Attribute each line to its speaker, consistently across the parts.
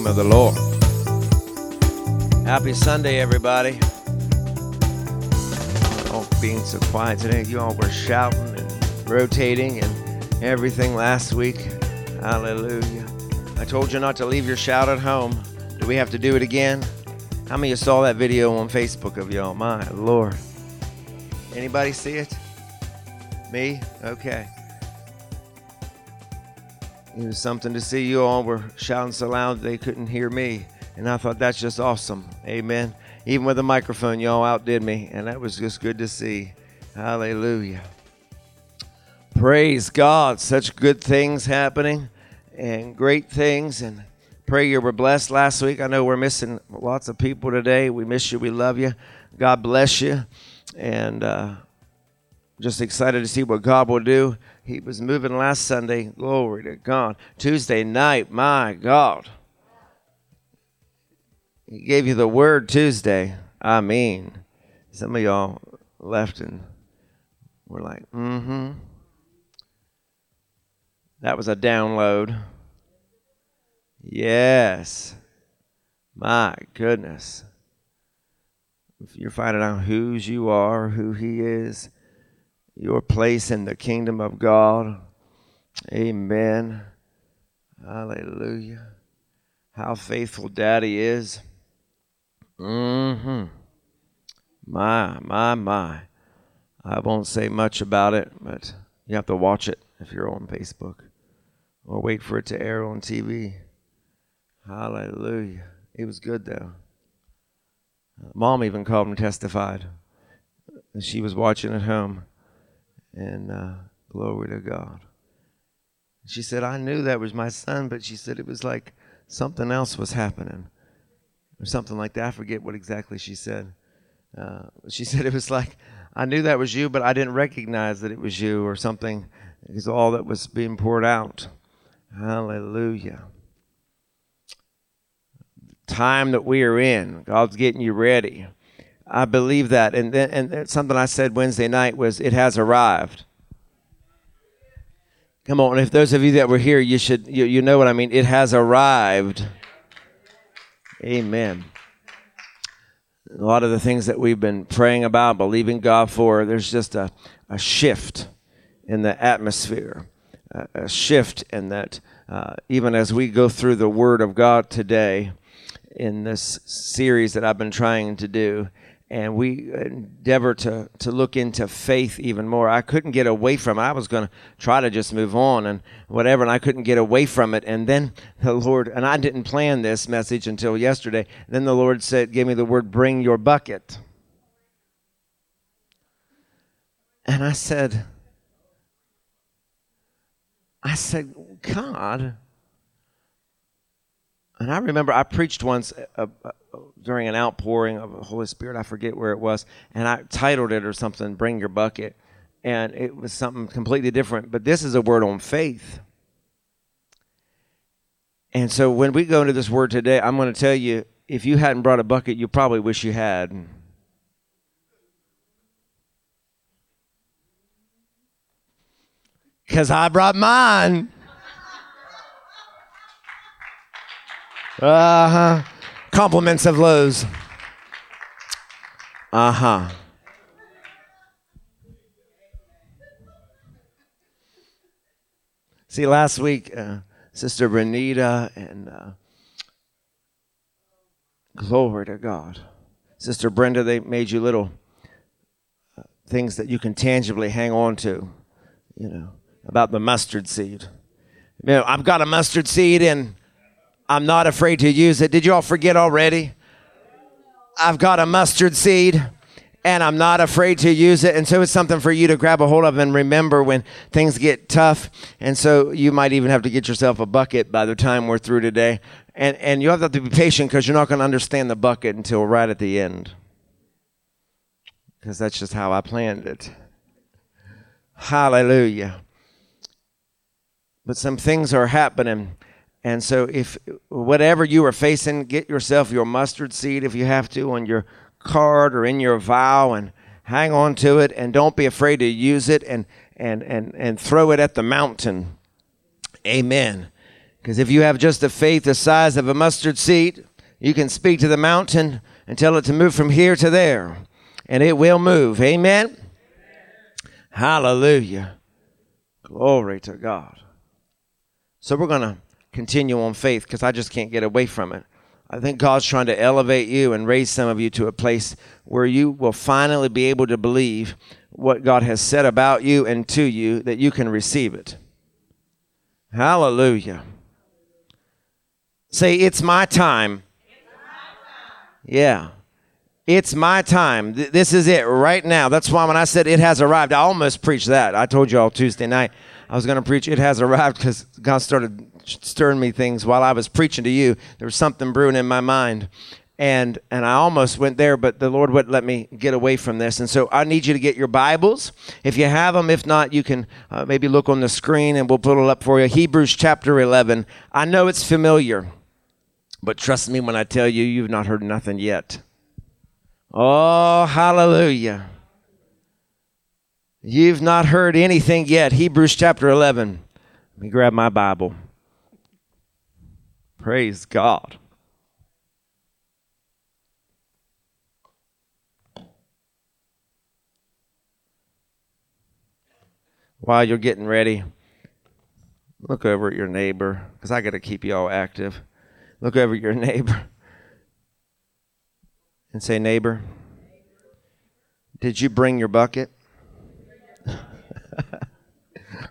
Speaker 1: name of the Lord. Happy Sunday, everybody. Oh, being so quiet today. You all were shouting and rotating and everything last week. Hallelujah. I told you not to leave your shout at home. Do we have to do it again? How many of you saw that video on Facebook of y'all? My Lord. Anybody see it? Me? Okay. It was something to see you all were shouting so loud they couldn't hear me. And I thought that's just awesome. Amen. Even with the microphone, y'all outdid me. And that was just good to see. Hallelujah. Praise God. Such good things happening and great things. And pray you were blessed last week. I know we're missing lots of people today. We miss you. We love you. God bless you. And uh, just excited to see what God will do. He was moving last Sunday. Glory to God. Tuesday night, my God. He gave you the word Tuesday. I mean, some of y'all left and were like, mm hmm. That was a download. Yes. My goodness. If you're finding out whose you are, who He is, your place in the kingdom of God. Amen. Hallelujah. How faithful Daddy is. Mm-hmm. My, my, my. I won't say much about it, but you have to watch it if you're on Facebook or wait for it to air on TV. Hallelujah. It was good, though. Mom even called and testified. She was watching at home. And uh, glory to God. She said, I knew that was my son, but she said it was like something else was happening or something like that. I forget what exactly she said. Uh, she said it was like, I knew that was you, but I didn't recognize that it was you or something. Is all that was being poured out. Hallelujah. The time that we are in, God's getting you ready. I believe that. And, and something I said Wednesday night was, it has arrived. Come on, if those of you that were here, you should, you, you know what I mean. It has arrived. Amen. A lot of the things that we've been praying about, believing God for, there's just a, a shift in the atmosphere, a, a shift in that. Uh, even as we go through the Word of God today in this series that I've been trying to do, and we endeavor to to look into faith even more. I couldn't get away from it. I was going to try to just move on and whatever, and I couldn't get away from it. And then the Lord and I didn't plan this message until yesterday. Then the Lord said, gave me the word, "Bring your bucket," and I said, I said, God. And I remember I preached once uh, uh, during an outpouring of the Holy Spirit. I forget where it was, and I titled it or something, "Bring Your Bucket," and it was something completely different. But this is a word on faith. And so when we go into this word today, I'm going to tell you if you hadn't brought a bucket, you probably wish you had. Because I brought mine. Uh huh. Compliments of Lowe's. Uh huh. See, last week, uh, Sister Renita and uh, glory to God. Sister Brenda, they made you little uh, things that you can tangibly hang on to, you know, about the mustard seed. You know, I've got a mustard seed and I'm not afraid to use it. Did you all forget already? I've got a mustard seed and I'm not afraid to use it. And so it's something for you to grab a hold of and remember when things get tough. And so you might even have to get yourself a bucket by the time we're through today. And, and you have to be patient because you're not going to understand the bucket until right at the end. Because that's just how I planned it. Hallelujah. But some things are happening and so, if whatever you are facing, get yourself your mustard seed if you have to on your card or in your vow and hang on to it and don't be afraid to use it and, and, and, and throw it at the mountain. Amen. Because if you have just the faith the size of a mustard seed, you can speak to the mountain and tell it to move from here to there, and it will move. Amen? Hallelujah. Glory to God. So we're going to continue on faith because I just can't get away from it. I think God's trying to elevate you and raise some of you to a place where you will finally be able to believe what God has said about you and to you that you can receive it. Hallelujah. Say, it's my time. Yeah. It's my time. This is it right now. That's why when I said it has arrived, I almost preached that. I told you all Tuesday night I was going to preach it has arrived because God started stirring me things while I was preaching to you. There was something brewing in my mind. And, and I almost went there, but the Lord wouldn't let me get away from this. And so I need you to get your Bibles. If you have them, if not, you can uh, maybe look on the screen and we'll put it up for you. Hebrews chapter 11. I know it's familiar, but trust me when I tell you, you've not heard nothing yet. Oh, hallelujah. You've not heard anything yet. Hebrews chapter 11. Let me grab my Bible. Praise God. While you're getting ready, look over at your neighbor because I got to keep you all active. Look over at your neighbor and say, Neighbor, did you bring your bucket?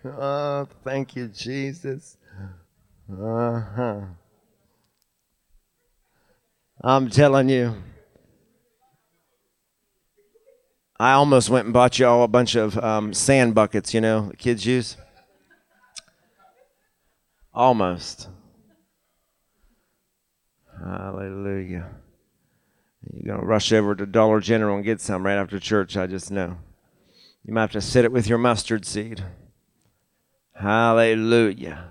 Speaker 1: Oh, thank you, Jesus. Uh huh. I'm telling you. I almost went and bought you all a bunch of um, sand buckets, you know, the kids use. Almost. Hallelujah. You're going to rush over to Dollar General and get some right after church, I just know. You might have to sit it with your mustard seed. Hallelujah.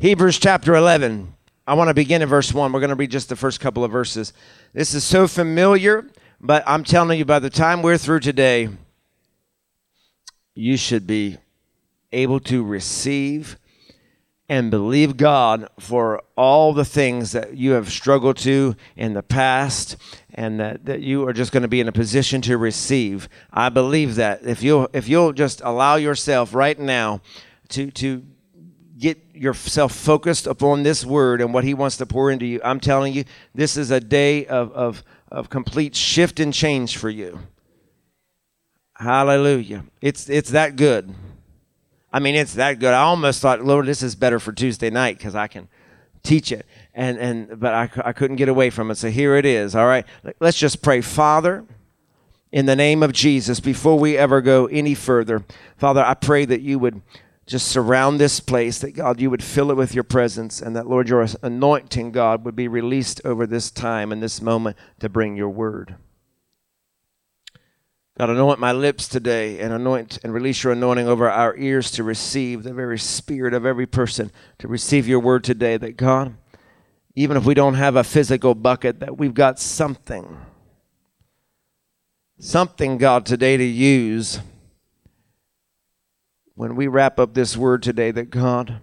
Speaker 1: Hebrews chapter 11. I want to begin in verse 1. We're going to read just the first couple of verses. This is so familiar, but I'm telling you, by the time we're through today, you should be able to receive and believe God for all the things that you have struggled to in the past and that, that you are just going to be in a position to receive. I believe that if you'll if you'll just allow yourself right now to to get yourself focused upon this word and what he wants to pour into you, I'm telling you, this is a day of, of, of complete shift and change for you. Hallelujah. It's, it's that good. I mean, it's that good. I almost thought, Lord, this is better for Tuesday night because I can teach it. And, and, but I, I couldn't get away from it. So here it is. All right. Let's just pray. Father, in the name of Jesus, before we ever go any further, Father, I pray that you would just surround this place, that God, you would fill it with your presence, and that, Lord, your anointing, God, would be released over this time and this moment to bring your word. God, anoint my lips today and anoint and release your anointing over our ears to receive the very spirit of every person to receive your word today. That God, even if we don't have a physical bucket, that we've got something. Something, God, today to use when we wrap up this word today that God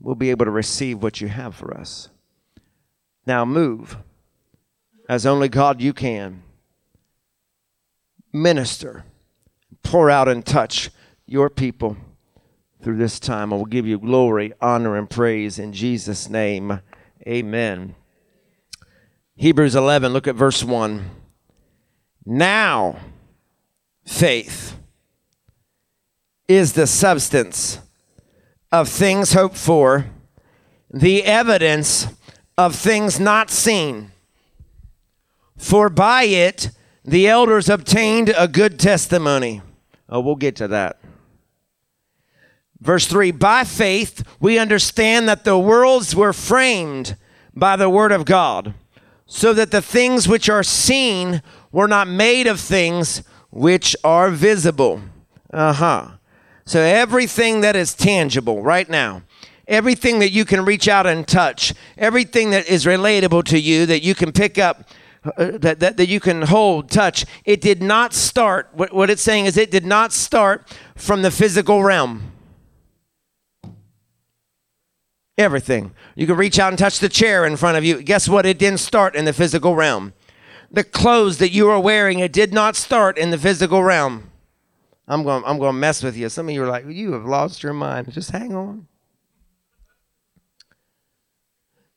Speaker 1: will be able to receive what you have for us. Now move as only God you can. Minister, pour out and touch your people through this time. I will give you glory, honor, and praise in Jesus' name. Amen. Hebrews 11, look at verse 1. Now, faith is the substance of things hoped for, the evidence of things not seen. For by it the elders obtained a good testimony. Oh, we'll get to that. Verse 3 By faith we understand that the worlds were framed by the word of God, so that the things which are seen were not made of things which are visible. Uh huh. So everything that is tangible right now, everything that you can reach out and touch, everything that is relatable to you that you can pick up, uh, that, that, that you can hold, touch, it did not start, what, what it's saying is it did not start from the physical realm. Everything. You can reach out and touch the chair in front of you. Guess what? It didn't start in the physical realm. The clothes that you are wearing, it did not start in the physical realm. I'm going, I'm going to mess with you. Some of you are like, you have lost your mind. Just hang on.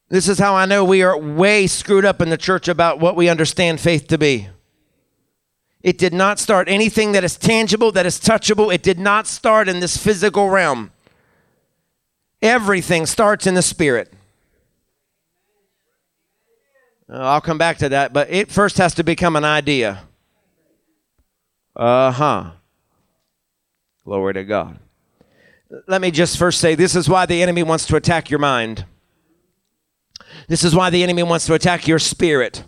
Speaker 1: This is how I know we are way screwed up in the church about what we understand faith to be. It did not start anything that is tangible, that is touchable. It did not start in this physical realm. Everything starts in the spirit. Uh, I'll come back to that, but it first has to become an idea. Uh huh. Glory to God. Let me just first say this is why the enemy wants to attack your mind. This is why the enemy wants to attack your spirit.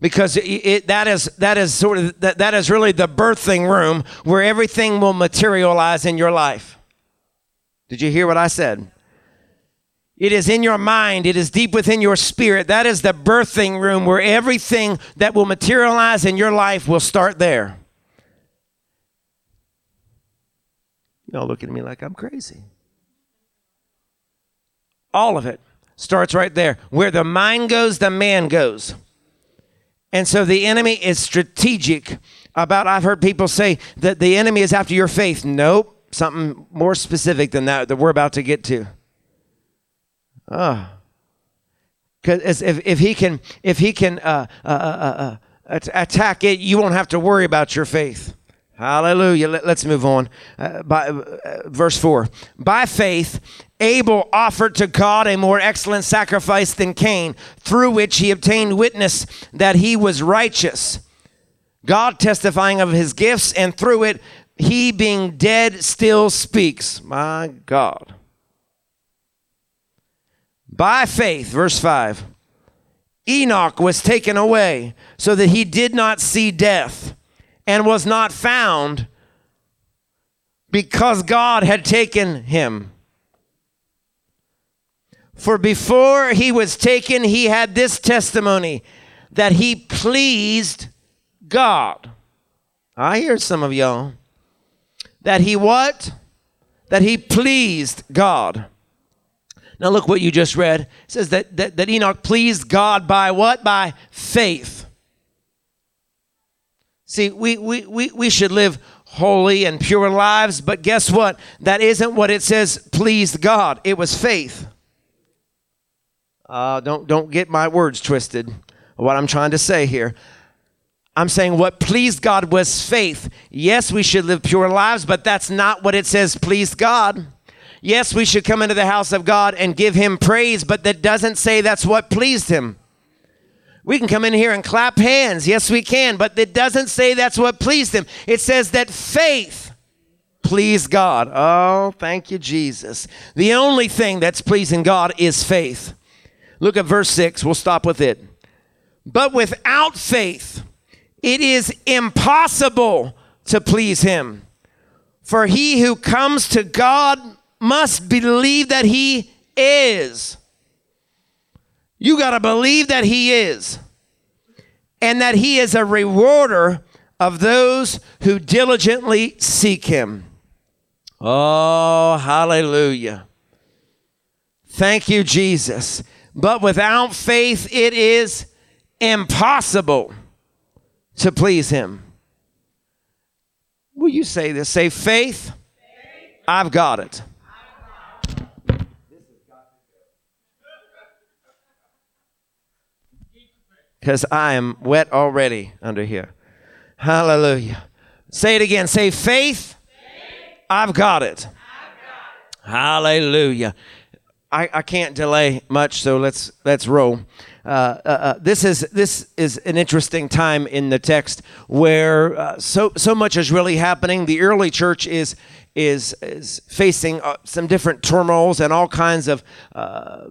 Speaker 1: Because it, it, that is that is sort of that, that is really the birthing room where everything will materialize in your life. Did you hear what I said? It is in your mind, it is deep within your spirit. That is the birthing room where everything that will materialize in your life will start there. Y'all looking at me like I'm crazy. All of it starts right there. Where the mind goes, the man goes. And so the enemy is strategic about, I've heard people say that the enemy is after your faith. Nope, something more specific than that that we're about to get to. Ah. Because if, if he can, if he can uh, uh, uh, uh attack it, you won't have to worry about your faith. Hallelujah. Let, us move on. Uh, by, uh, verse 4. By faith, Abel offered to God a more excellent sacrifice than Cain, through which he obtained witness that he was righteous. God testifying of his gifts, and through it, he being dead still speaks. My God. By faith, verse 5, Enoch was taken away so that he did not see death and was not found because God had taken him. For before he was taken, he had this testimony that he pleased God. I hear some of y'all. That he what? That he pleased God. Now look what you just read. It says that, that, that Enoch pleased God by what? By faith. See, we, we, we, we should live holy and pure lives, but guess what? That isn't what it says pleased God. It was faith. Uh, don't, don't get my words twisted, what I'm trying to say here. I'm saying what pleased God was faith. Yes, we should live pure lives, but that's not what it says pleased God. Yes, we should come into the house of God and give him praise, but that doesn't say that's what pleased him. We can come in here and clap hands. Yes, we can. But it doesn't say that's what pleased him. It says that faith pleased God. Oh, thank you, Jesus. The only thing that's pleasing God is faith. Look at verse 6. We'll stop with it. But without faith, it is impossible to please him. For he who comes to God must believe that he is you got to believe that He is and that He is a rewarder of those who diligently seek Him. Oh, hallelujah. Thank you, Jesus. But without faith, it is impossible to please Him. Will you say this? Say, faith. I've got it. Because I am wet already under here. Hallelujah. Say it again. Say faith. faith. I've got it. I've got it. Hallelujah. I, I can't delay much, so let's let's roll. Uh, uh, uh, this is this is an interesting time in the text where uh, so so much is really happening. The early church is is is facing uh, some different turmoils and all kinds of uh,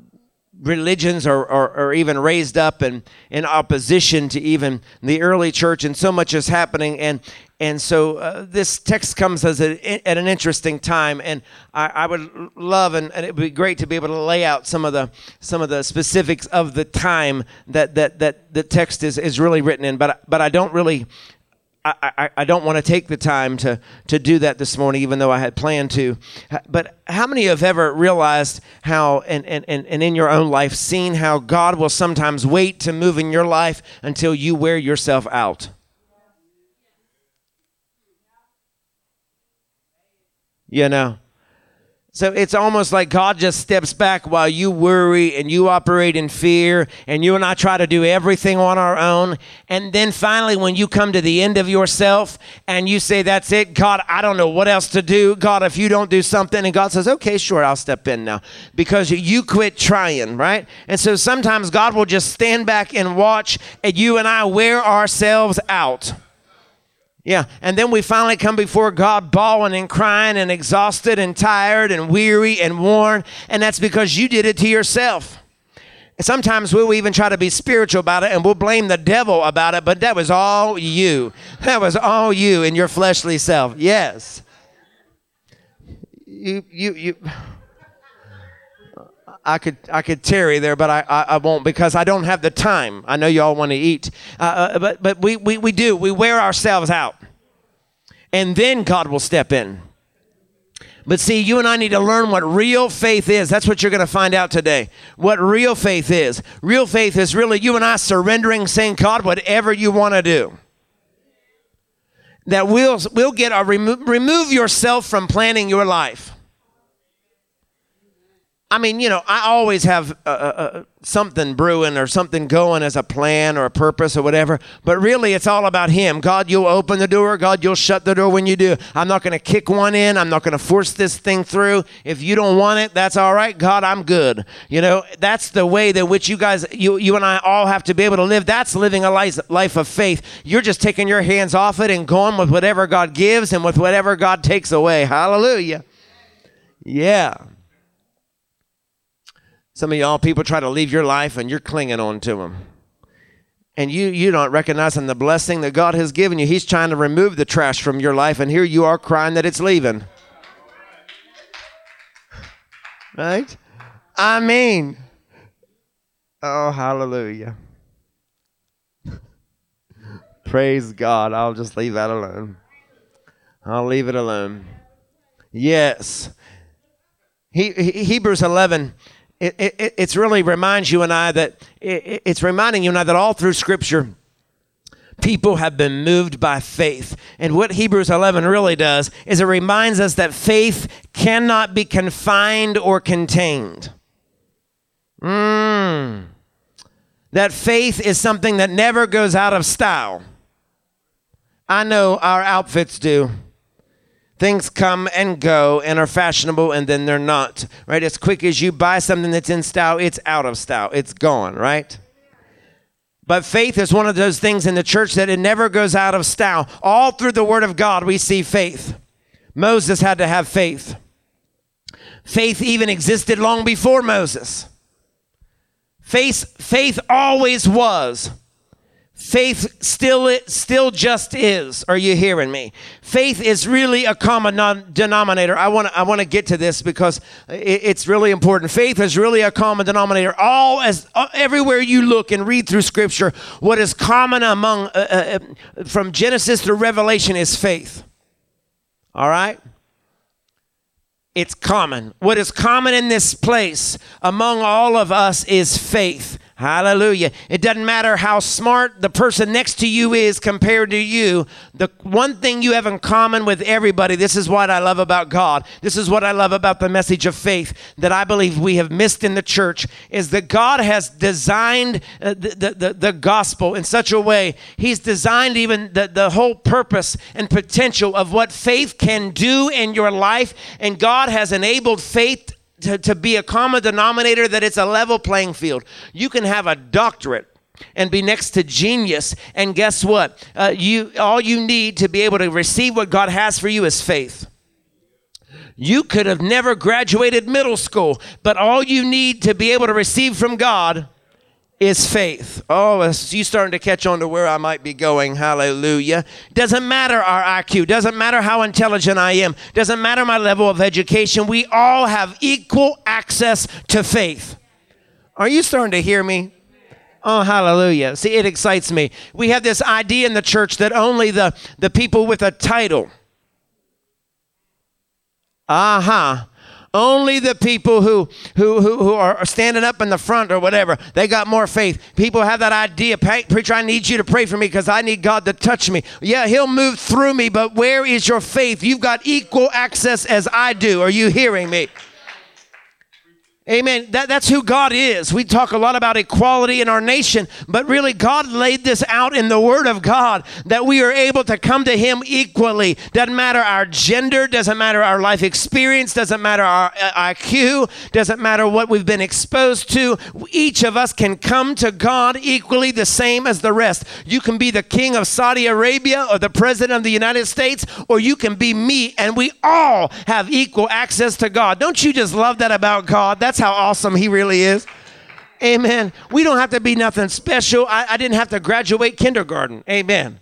Speaker 1: religions are, are, are, even raised up and in opposition to even the early church and so much is happening and and so uh, this text comes as a, at an interesting time and I, I would love and, and, it would be great to be able to lay out some of the some of the specifics of the time that that that the text is, is really written in but but I don't really I, I, I don't want to take the time to, to do that this morning, even though I had planned to. But how many have ever realized how, and, and, and, and in your own life, seen how God will sometimes wait to move in your life until you wear yourself out? You know? So it's almost like God just steps back while you worry and you operate in fear and you and I try to do everything on our own. And then finally, when you come to the end of yourself and you say, That's it, God, I don't know what else to do. God, if you don't do something, and God says, Okay, sure, I'll step in now because you quit trying, right? And so sometimes God will just stand back and watch and you and I wear ourselves out. Yeah, and then we finally come before God bawling and crying and exhausted and tired and weary and worn, and that's because you did it to yourself. Sometimes we'll even try to be spiritual about it and we'll blame the devil about it, but that was all you. That was all you and your fleshly self. Yes. You, you, you. I could I could tarry there, but I, I, I, won't because I don't have the time. I know y'all want to eat, uh, uh, but but we, we we do we wear ourselves out, and then God will step in. But see, you and I need to learn what real faith is. That's what you're going to find out today. What real faith is. Real faith is really you and I surrendering, saying, God, whatever you want to do. That we'll, we'll get a remo- remove yourself from planning your life. I mean, you know, I always have uh, uh, uh, something brewing or something going as a plan or a purpose or whatever, but really it's all about Him. God, you'll open the door. God, you'll shut the door when you do. I'm not going to kick one in. I'm not going to force this thing through. If you don't want it, that's all right. God, I'm good. You know, that's the way that which you guys, you, you and I all have to be able to live. That's living a life, life of faith. You're just taking your hands off it and going with whatever God gives and with whatever God takes away. Hallelujah. Yeah. Some of y'all people try to leave your life and you're clinging on to them. And you you don't recognizing the blessing that God has given you. He's trying to remove the trash from your life, and here you are crying that it's leaving. Right? I mean, oh, hallelujah. Praise God. I'll just leave that alone. I'll leave it alone. Yes. He, he, Hebrews 11 it, it, it's really reminds you and I that it, it's reminding you and I that all through Scripture, people have been moved by faith. And what Hebrews 11 really does is it reminds us that faith cannot be confined or contained. Mm. That faith is something that never goes out of style. I know our outfits do. Things come and go and are fashionable and then they're not, right? As quick as you buy something that's in style, it's out of style. It's gone, right? But faith is one of those things in the church that it never goes out of style. All through the Word of God, we see faith. Moses had to have faith. Faith even existed long before Moses. Faith, faith always was. Faith still still just is. Are you hearing me? Faith is really a common denominator. I want to I want to get to this because it's really important. Faith is really a common denominator. All as uh, everywhere you look and read through Scripture, what is common among uh, uh, uh from Genesis to Revelation is faith. All right. It's common. What is common in this place among all of us is faith. Hallelujah. It doesn't matter how smart the person next to you is compared to you. The one thing you have in common with everybody, this is what I love about God. This is what I love about the message of faith that I believe we have missed in the church is that God has designed uh, the, the, the, gospel in such a way. He's designed even the, the whole purpose and potential of what faith can do in your life. And God has enabled faith to, to be a common denominator that it's a level playing field. You can have a doctorate and be next to genius and guess what uh, you all you need to be able to receive what god has for you is faith you could have never graduated middle school but all you need to be able to receive from god is faith. Oh, you starting to catch on to where I might be going. Hallelujah. Doesn't matter our IQ. Doesn't matter how intelligent I am. Doesn't matter my level of education. We all have equal access to faith. Are you starting to hear me? Oh, hallelujah. See, it excites me. We have this idea in the church that only the, the people with a title, aha, uh-huh, only the people who, who, who, who are standing up in the front or whatever, they got more faith. People have that idea. Preacher, I need you to pray for me because I need God to touch me. Yeah, He'll move through me, but where is your faith? You've got equal access as I do. Are you hearing me? Amen. That, that's who God is. We talk a lot about equality in our nation, but really, God laid this out in the Word of God that we are able to come to Him equally. Doesn't matter our gender, doesn't matter our life experience, doesn't matter our uh, IQ, doesn't matter what we've been exposed to. Each of us can come to God equally the same as the rest. You can be the king of Saudi Arabia or the president of the United States, or you can be me, and we all have equal access to God. Don't you just love that about God? That's that's how awesome He really is. Amen. We don't have to be nothing special. I, I didn't have to graduate kindergarten. Amen.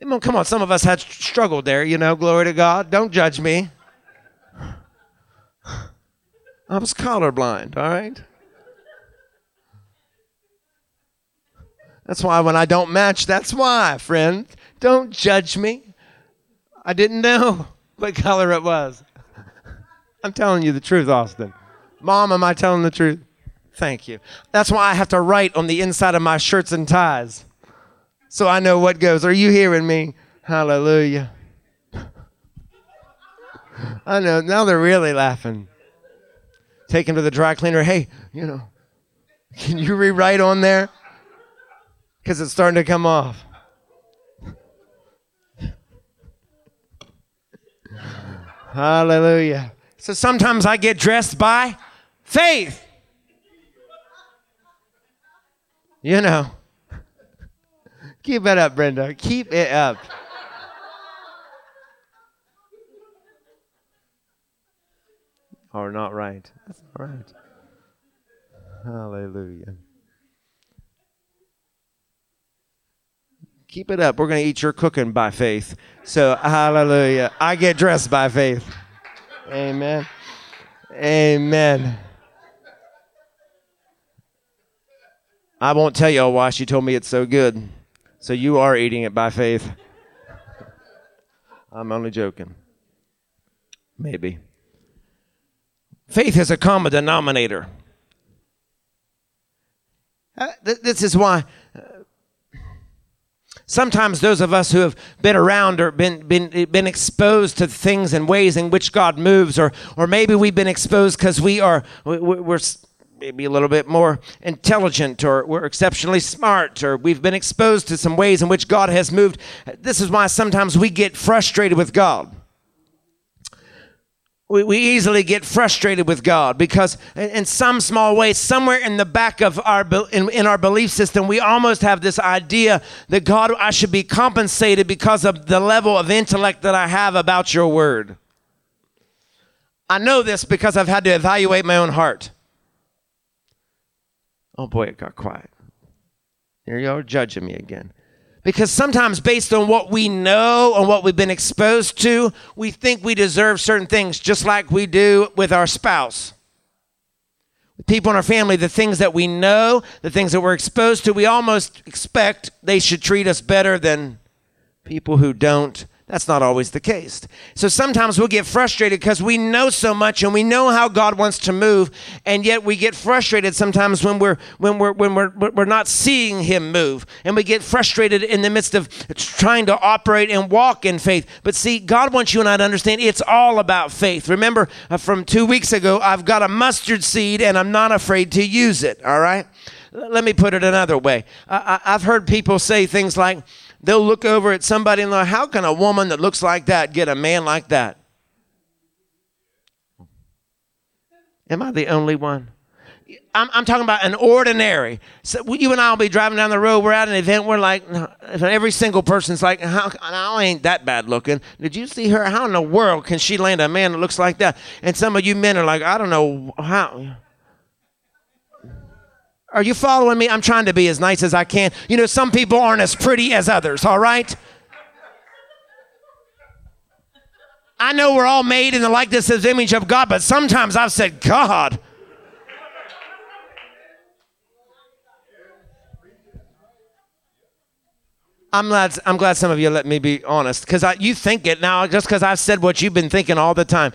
Speaker 1: Come on, some of us had struggled there, you know, glory to God. Don't judge me. I was colorblind, all right? That's why when I don't match, that's why, friend. Don't judge me. I didn't know what color it was. I'm telling you the truth, Austin. Mom, am I telling the truth? Thank you. That's why I have to write on the inside of my shirts and ties so I know what goes. Are you hearing me? Hallelujah. I know. Now they're really laughing. Take him to the dry cleaner. Hey, you know, can you rewrite on there? Because it's starting to come off. Hallelujah. So sometimes I get dressed by Faith. You know. Keep it up, Brenda. Keep it up. Or not right. That's all right. Hallelujah. Keep it up. We're going to eat your cooking by faith. So, hallelujah. I get dressed by faith. Amen. Amen. I won't tell y'all why she told me it's so good. So you are eating it by faith. I'm only joking. Maybe. Faith is a common denominator. Uh, th- this is why Sometimes those of us who have been around or been, been, been exposed to things and ways in which God moves, or, or maybe we've been exposed because we are, we're maybe a little bit more intelligent or we're exceptionally smart or we've been exposed to some ways in which God has moved. This is why sometimes we get frustrated with God we, we easily get frustrated with God because in, some small way, somewhere in the back of our in, in our belief system, we almost have this idea that God, I should be compensated because of the level of intellect that I have about your word. I know this because I've had to evaluate my own heart. Oh boy, it got quiet. Here you are judging me again. Because sometimes, based on what we know and what we've been exposed to, we think we deserve certain things, just like we do with our spouse. People in our family, the things that we know, the things that we're exposed to, we almost expect they should treat us better than people who don't that's not always the case. So sometimes we'll get frustrated because we know so much and we know how God wants to move, and yet we get frustrated sometimes when we're when we're when we're we're not seeing Him move, and we get frustrated in the midst of trying to operate and walk in faith. But see, God wants you and I to understand it's all about faith. Remember uh, from two weeks ago, I've got a mustard seed and I'm not afraid to use it. All right. Let me put it another way. I, I've heard people say things like they'll look over at somebody and like, how can a woman that looks like that get a man like that? Am I the only one? I'm, I'm, talking about an ordinary. So you and I will be driving down the road. We're at an event. We're like, every single person's like, how, I ain't that bad looking. Did you see her? How in the world can she land a man that looks like that? And some of you men are like, I don't know how. Are you following me? I'm trying to be as nice as I can. You know, some people aren't as pretty as others, all right? I know we're all made in the likeness of the image of God, but sometimes I've said, God. I'm glad, I'm glad some of you let me be honest because you think it now just because I've said what you've been thinking all the time.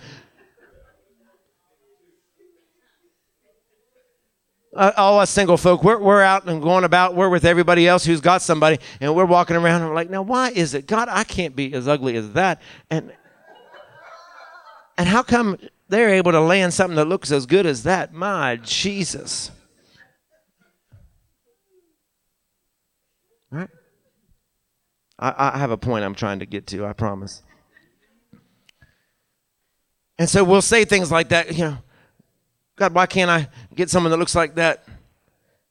Speaker 1: Uh, all us single folk, we're, we're out and going about, we're with everybody else who's got somebody, and we're walking around and we're like, now why is it? God, I can't be as ugly as that. And, and how come they're able to land something that looks as good as that? My Jesus. Right? I, I have a point I'm trying to get to, I promise. And so we'll say things like that, you know, God, why can't I get someone that looks like that?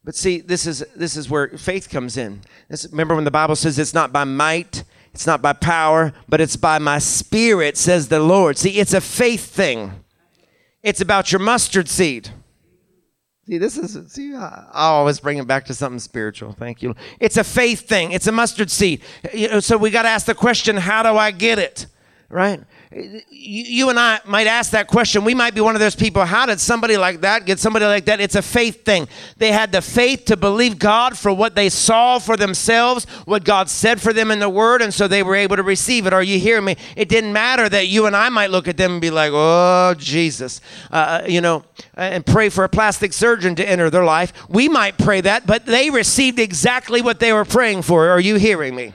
Speaker 1: But see, this is this is where faith comes in. This, remember when the Bible says it's not by might, it's not by power, but it's by my spirit, says the Lord. See, it's a faith thing. It's about your mustard seed. See, this is, see, I always bring it back to something spiritual. Thank you. It's a faith thing, it's a mustard seed. You know, so we got to ask the question how do I get it? Right? You and I might ask that question. We might be one of those people. How did somebody like that get somebody like that? It's a faith thing. They had the faith to believe God for what they saw for themselves, what God said for them in the Word, and so they were able to receive it. Are you hearing me? It didn't matter that you and I might look at them and be like, oh, Jesus, uh, uh you know, and pray for a plastic surgeon to enter their life. We might pray that, but they received exactly what they were praying for. Are you hearing me?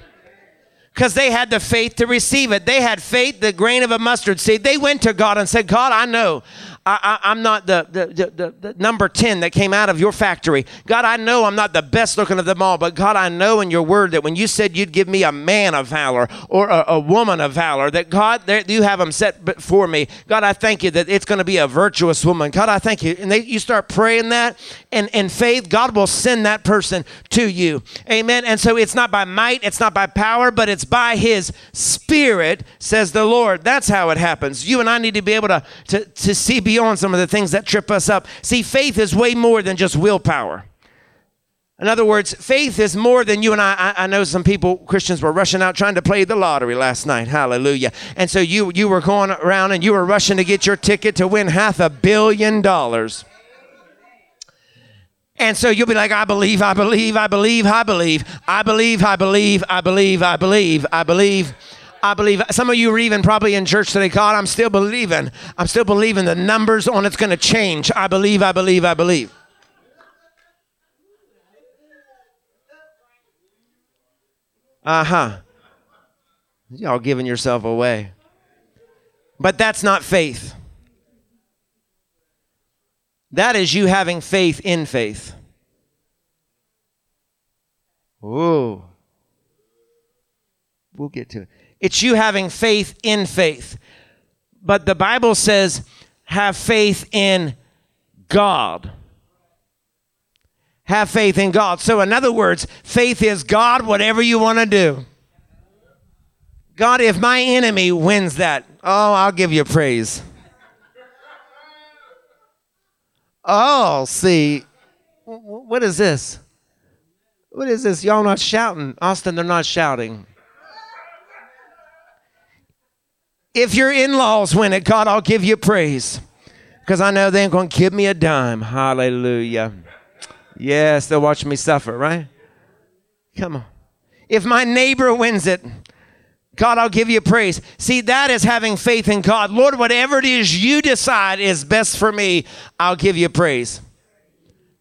Speaker 1: Because they had the faith to receive it. They had faith, the grain of a mustard seed. They went to God and said, God, I know I, am not the, the, the, the, number 10 that came out of your factory. God, I know I'm not the best looking of them all, but God, I know in your word that when you said you'd give me a man of valor or a, a woman of valor, that God, you have them set before me. God, I thank you that it's going to be a virtuous woman. God, I thank you. And they, you start praying that, and in faith, God will send that person to you. Amen. And so it's not by might, it's not by power, but it's by his spirit, says the Lord. That's how it happens. You and I need to be able to, to, to see beyond on some of the things that trip us up. See, faith is way more than just willpower. In other words, faith is more than you and I. I. I. know some people, Christians, were rushing out trying to play the lottery last night. Hallelujah. And so you, you were going around and you were rushing to get your ticket to win half a billion dollars. And so you'll be like, I believe, I believe, I believe, I believe, I believe, I believe, I believe, I believe, I believe. I believe some of you are even probably in church today. God, I'm still believing. I'm still believing the numbers on it's going to change. I believe, I believe, I believe. Uh huh. Y'all giving yourself away. But that's not faith. That is you having faith in faith. Ooh. We'll get to it. It's you having faith in faith. But the Bible says, have faith in God. Have faith in God. So, in other words, faith is God, whatever you want to do. God, if my enemy wins that, oh, I'll give you praise. Oh, see, what is this? What is this? Y'all not shouting. Austin, they're not shouting. If your in laws win it, God, I'll give you praise. Because I know they ain't going to give me a dime. Hallelujah. Yes, they'll watch me suffer, right? Come on. If my neighbor wins it, God, I'll give you praise. See, that is having faith in God. Lord, whatever it is you decide is best for me, I'll give you praise.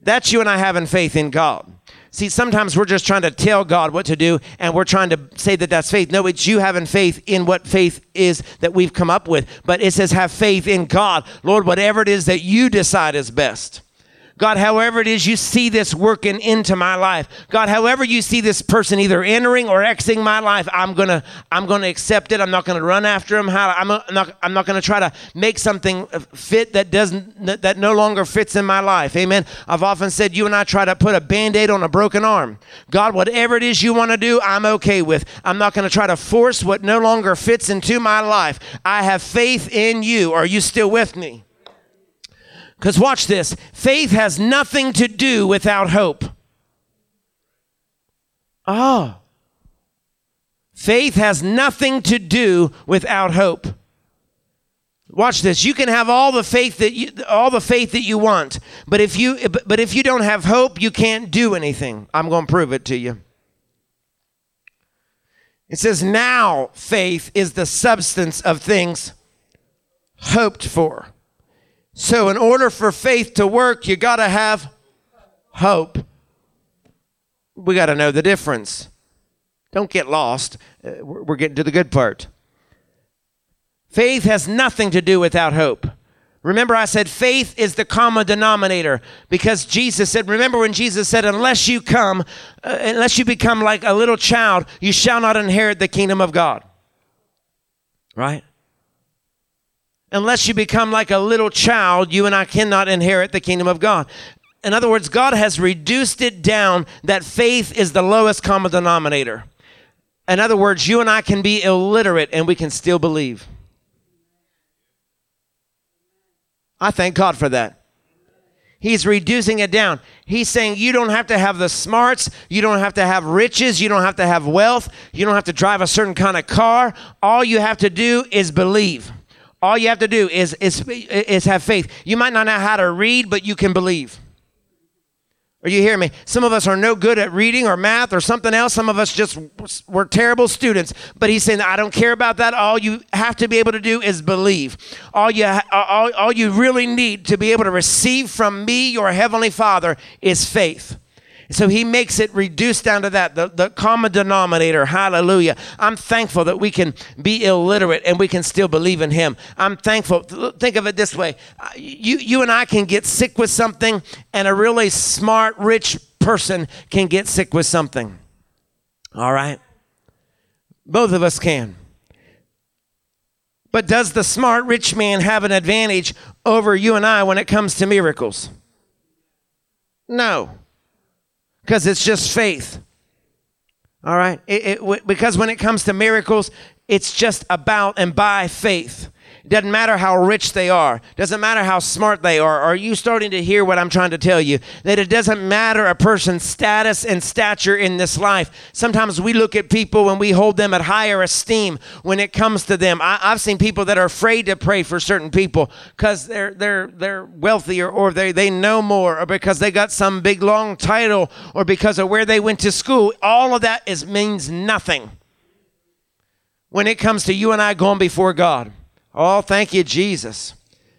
Speaker 1: That's you and I having faith in God. See, sometimes we're just trying to tell God what to do and we're trying to say that that's faith. No, it's you having faith in what faith is that we've come up with. But it says, have faith in God. Lord, whatever it is that you decide is best. God, however it is you see this working into my life. God, however you see this person either entering or exiting my life, I'm gonna, I'm gonna accept it. I'm not gonna run after him. How I'm not, I'm not gonna try to make something fit that doesn't, that no longer fits in my life. Amen. I've often said you and I try to put a band-aid on a broken arm. God, whatever it is you want to do, I'm okay with. I'm not gonna try to force what no longer fits into my life. I have faith in you. Are you still with me? Because watch this faith has nothing to do without hope. Oh. Faith has nothing to do without hope. Watch this. You can have all the faith that you all the faith that you want, but if you but if you don't have hope, you can't do anything. I'm going to prove it to you. It says, Now faith is the substance of things hoped for. So, in order for faith to work, you got to have hope. We got to know the difference. Don't get lost. Uh, we're getting to the good part. Faith has nothing to do without hope. Remember, I said faith is the common denominator because Jesus said, remember when Jesus said, unless you come, uh, unless you become like a little child, you shall not inherit the kingdom of God. Right? Unless you become like a little child, you and I cannot inherit the kingdom of God. In other words, God has reduced it down that faith is the lowest common denominator. In other words, you and I can be illiterate and we can still believe. I thank God for that. He's reducing it down. He's saying you don't have to have the smarts, you don't have to have riches, you don't have to have wealth, you don't have to drive a certain kind of car. All you have to do is believe. All you have to do is, is, is have faith. You might not know how to read, but you can believe. Are you hearing me? Some of us are no good at reading or math or something else. Some of us just we're terrible students. But he's saying, I don't care about that. All you have to be able to do is believe. All you all, all you really need to be able to receive from me, your heavenly Father, is faith. So he makes it reduced down to that, the, the common denominator. Hallelujah. I'm thankful that we can be illiterate and we can still believe in him. I'm thankful. Think of it this way uh, you, you and I can get sick with something, and a really smart, rich person can get sick with something. All right? Both of us can. But does the smart rich man have an advantage over you and I when it comes to miracles? No because it's just faith. All right? It, it, because when it comes to miracles, it's just about and by faith. Doesn't matter how rich they are. Doesn't matter how smart they are. Are you starting to hear what I'm trying to tell you? That it doesn't matter a person's status and stature in this life. Sometimes we look at people and we hold them at higher esteem when it comes to them. I, have seen people that are afraid to pray for certain people because they're they're they're wealthier or they they know more or because they got some big long title or because of where they went to school. All of that is means nothing when it comes to you and I going before God. Oh, thank you, Jesus.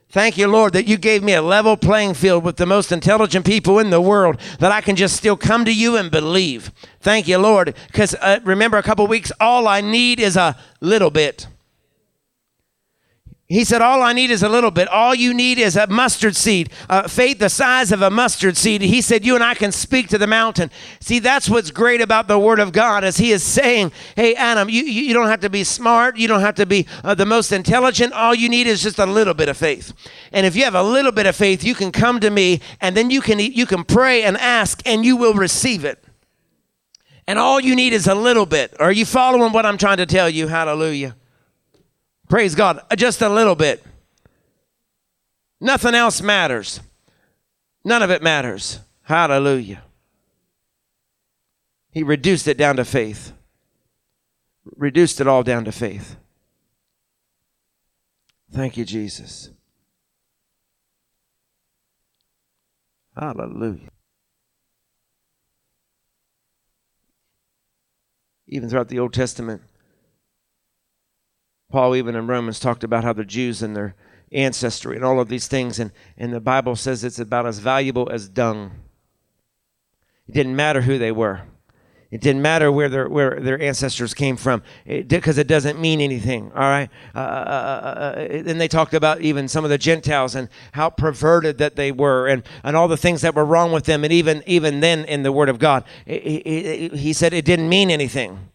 Speaker 1: Thank you, Lord, that you gave me a level playing field with the most intelligent people in the world, that I can just still come to you and believe. Thank you, Lord. Because uh, remember, a couple weeks, all I need is a little bit. He said, All I need is a little bit. All you need is a mustard seed, uh, faith the size of a mustard seed. He said, You and I can speak to the mountain. See, that's what's great about the Word of God, as He is saying, Hey, Adam, you, you don't have to be smart. You don't have to be uh, the most intelligent. All you need is just a little bit of faith. And if you have a little bit of faith, you can come to me, and then you can, you can pray and ask, and you will receive it. And all you need is a little bit. Are you following what I'm trying to tell you? Hallelujah. Praise God. Uh, just a little bit. Nothing else matters. None of it matters. Hallelujah. He reduced it down to faith. Reduced it all down to faith. Thank you, Jesus. Hallelujah. Even throughout the Old Testament, Paul, even in Romans, talked about how the Jews and their ancestry and all of these things, and, and the Bible says it's about as valuable as dung. It didn't matter who they were. It didn't matter where their where their ancestors came from, because it, it, doesn't mean anything. All right. Uh, uh, uh, uh and they talked about even some of the Gentiles and how perverted that they were, and, and all the things that were wrong with them. And even even then, in the Word of God, he said it didn't mean anything.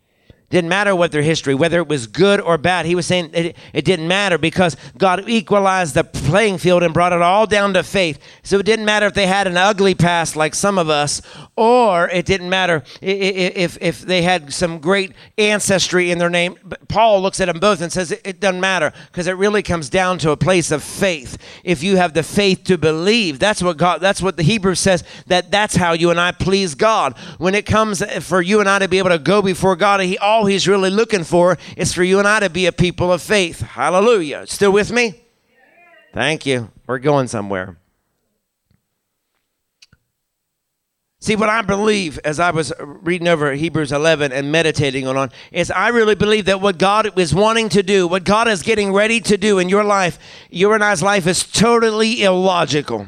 Speaker 1: Didn't matter what their history, whether it was good or bad. He was saying it, it, didn't matter because God equalized the playing field and brought it all down to faith. So it didn't matter if they had an ugly past like some of us, or it didn't matter if, if they had some great ancestry in their name. But Paul looks at them both and says it, doesn't matter because it really comes down to a place of faith. If you have the faith to believe, that's what God, that's what the Hebrew says, that that's how you and I please God. When it comes for you and I to be able to go before God, He all all he's really looking for is for you and I to be a people of faith. Hallelujah. Still with me? Thank you. We're going somewhere. See, what I believe as I was reading over Hebrews 11 and meditating on it, is I really believe that what God is wanting to do, what God is getting ready to do in your life, your and I's life is totally illogical.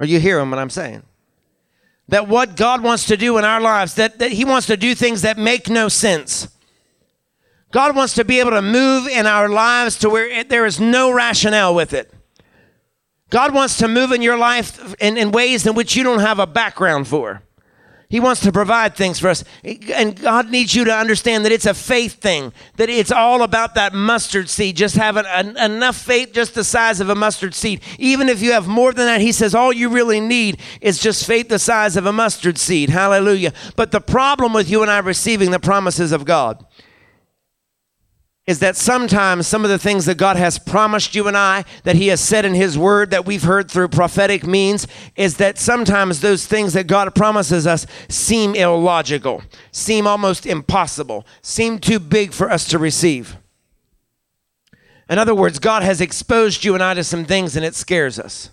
Speaker 1: Are you hearing what I'm saying? That what God wants to do in our lives, that, that He wants to do things that make no sense. God wants to be able to move in our lives to where it, there is no rationale with it. God wants to move in your life in, in ways in which you don't have a background for. He wants to provide things for us. And God needs you to understand that it's a faith thing, that it's all about that mustard seed, just having an, enough faith, just the size of a mustard seed. Even if you have more than that, He says all you really need is just faith the size of a mustard seed. Hallelujah. But the problem with you and I receiving the promises of God is that sometimes some of the things that God has promised you and I, that He has said in His Word, that we've heard through prophetic means, is that sometimes those things that God promises us seem illogical, seem almost impossible, seem too big for us to receive. In other words, God has exposed you and I to some things and it scares us.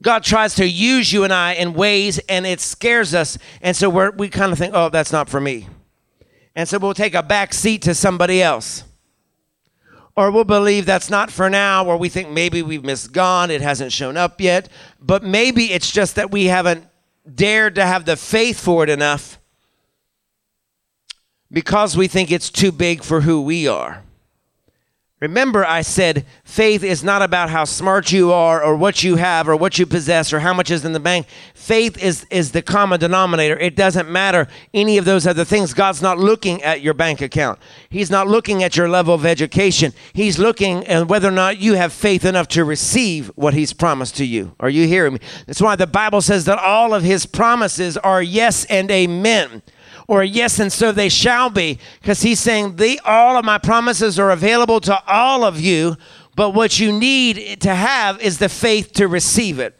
Speaker 1: God tries to use you and I in ways and it scares us. And so we kind of think, oh, that's not for me. And so we'll take a back seat to somebody else. Or we'll believe that's not for now, or we think maybe we've missed God, it hasn't shown up yet. But maybe it's just that we haven't dared to have the faith for it enough because we think it's too big for who we are. Remember, I said faith is not about how smart you are or what you have or what you possess or how much is in the bank. Faith is, is the common denominator. It doesn't matter any of those other things. God's not looking at your bank account, He's not looking at your level of education. He's looking at whether or not you have faith enough to receive what He's promised to you. Are you hearing me? That's why the Bible says that all of His promises are yes and amen or yes and so they shall be because he's saying the all of my promises are available to all of you but what you need to have is the faith to receive it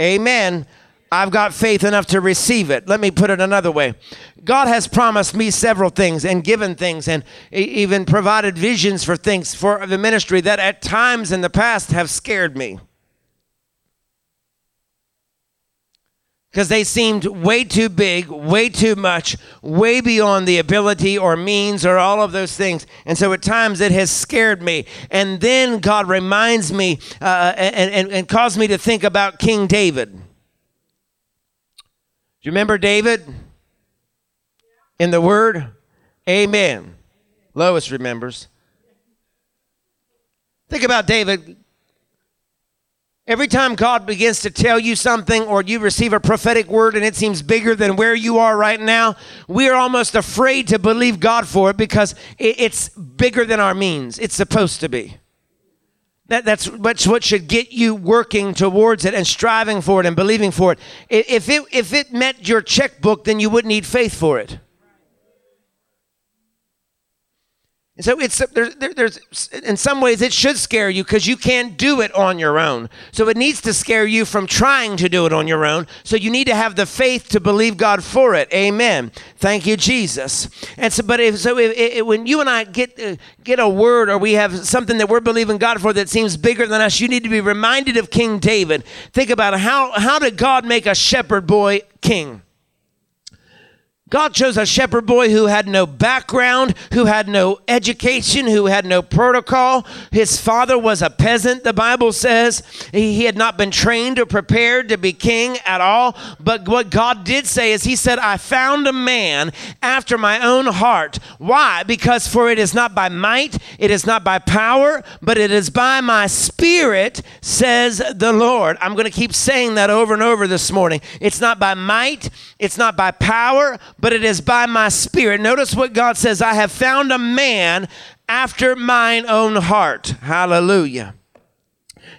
Speaker 1: amen I've got faith enough to receive it. Let me put it another way. God has promised me several things and given things and even provided visions for things for the ministry that at times in the past have scared me. Because they seemed way too big, way too much, way beyond the ability or means or all of those things. And so at times it has scared me. And then God reminds me uh, and, and, and caused me to think about King David. Do you remember David in the Word? Amen. Lois remembers. Think about David Every time God begins to tell you something or you receive a prophetic word and it seems bigger than where you are right now, we are almost afraid to believe God for it because it's bigger than our means. It's supposed to be. That, that's, what should get you working towards it and striving for it and believing for it. If it, if it met your checkbook, then you wouldn't need faith for it. And so it's there, there's in some ways it should scare you because you can't do it on your own. So it needs to scare you from trying to do it on your own. So you need to have the faith to believe God for it. Amen. Thank you, Jesus. And so, but if so, if, if, when you and I get uh, get a word or we have something that we're believing God for that seems bigger than us, you need to be reminded of King David. Think about how how did God make a shepherd boy king? God chose a shepherd boy who had no background, who had no education, who had no protocol. His father was a peasant, the Bible says. He had not been trained or prepared to be king at all. But what God did say is, He said, I found a man after my own heart. Why? Because for it is not by might, it is not by power, but it is by my spirit, says the Lord. I'm going to keep saying that over and over this morning. It's not by might, it's not by power but it is by my spirit. Notice what God says I have found a man after mine own heart. Hallelujah.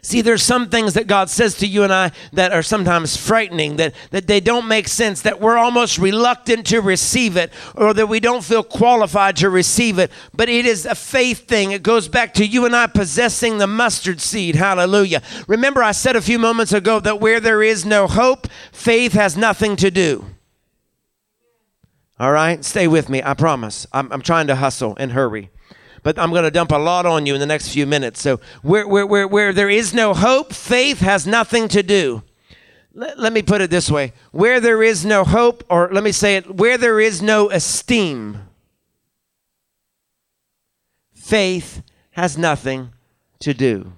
Speaker 1: See, there's some things that God says to you and I that are sometimes frightening, that, that they don't make sense, that we're almost reluctant to receive it, or that we don't feel qualified to receive it. But it is a faith thing. It goes back to you and I possessing the mustard seed. Hallelujah. Remember, I said a few moments ago that where there is no hope, faith has nothing to do. All right? Stay with me. I promise. I'm, I'm trying to hustle and hurry. But I'm going to dump a lot on you in the next few minutes. So, where, where, where, where there is no hope, faith has nothing to do. Let, let me put it this way where there is no hope, or let me say it, where there is no esteem, faith has nothing to do.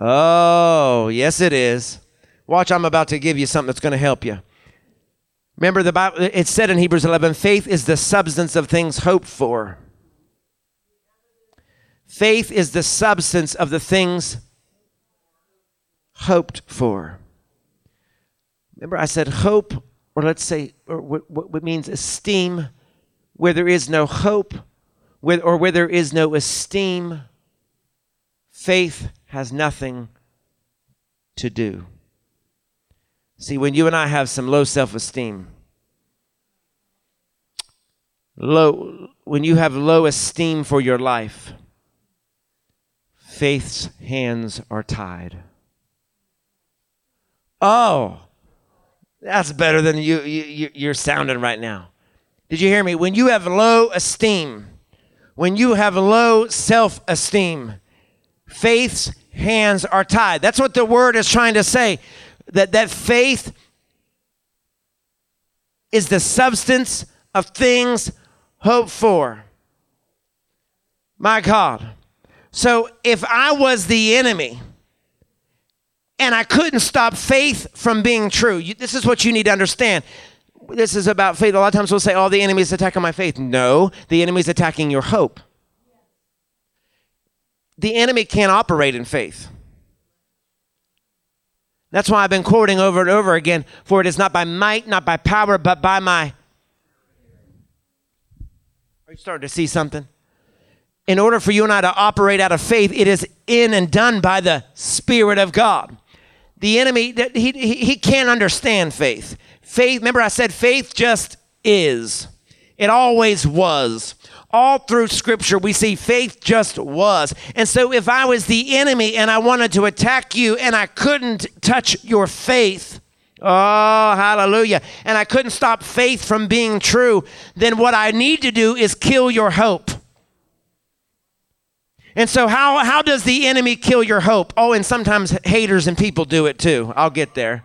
Speaker 1: Oh, yes, it is. Watch, I'm about to give you something that's going to help you. Remember, the Bible, it said in Hebrews 11 faith is the substance of things hoped for. Faith is the substance of the things hoped for. Remember, I said hope, or let's say, or what, what means esteem, where there is no hope, where, or where there is no esteem, faith has nothing to do. See, when you and I have some low self esteem, low, when you have low esteem for your life, faith's hands are tied. Oh, that's better than you, you, you're sounding right now. Did you hear me? When you have low esteem, when you have low self esteem, faith's hands are tied. That's what the word is trying to say that, that faith is the substance of things hoped for. My God. So if I was the enemy and I couldn't stop faith from being true, you, this is what you need to understand. This is about faith. A lot of times we'll say, oh, the enemy is attacking my faith. No, the enemy is attacking your hope. The enemy can't operate in faith. That's why I've been quoting over and over again for it is not by might, not by power, but by my. Are you starting to see something? In order for you and I to operate out of faith, it is in and done by the Spirit of God. The enemy, he, he, he can't understand faith. Faith, remember I said faith just is. It always was all through scripture we see faith just was. And so if i was the enemy and i wanted to attack you and i couldn't touch your faith oh hallelujah and i couldn't stop faith from being true then what i need to do is kill your hope. And so how, how does the enemy kill your hope? Oh and sometimes haters and people do it too. I'll get there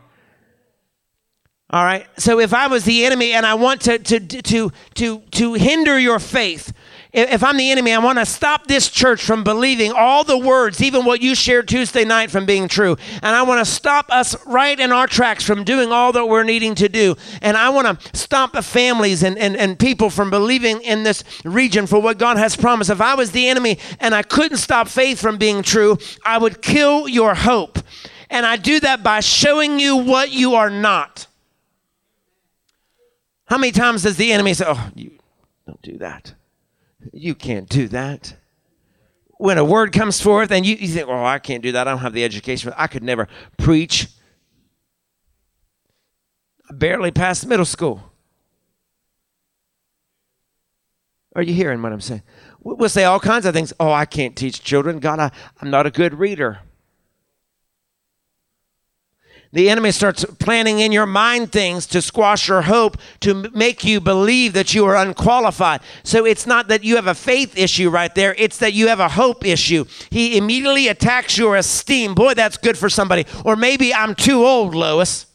Speaker 1: all right. So if I was the enemy and I want to to to to to hinder your faith, if I'm the enemy, I want to stop this church from believing all the words, even what you shared Tuesday night, from being true. And I want to stop us right in our tracks from doing all that we're needing to do. And I want to stop families and, and, and people from believing in this region for what God has promised. If I was the enemy and I couldn't stop faith from being true, I would kill your hope. And I do that by showing you what you are not. How many times does the enemy say, Oh, you don't do that? You can't do that. When a word comes forth and you, you think, Oh, I can't do that. I don't have the education. I could never preach. I barely passed middle school. Are you hearing what I'm saying? We'll say all kinds of things. Oh, I can't teach children. God, I, I'm not a good reader. The enemy starts planning in your mind things to squash your hope, to make you believe that you are unqualified. So it's not that you have a faith issue right there, it's that you have a hope issue. He immediately attacks your esteem. Boy, that's good for somebody. Or maybe I'm too old, Lois.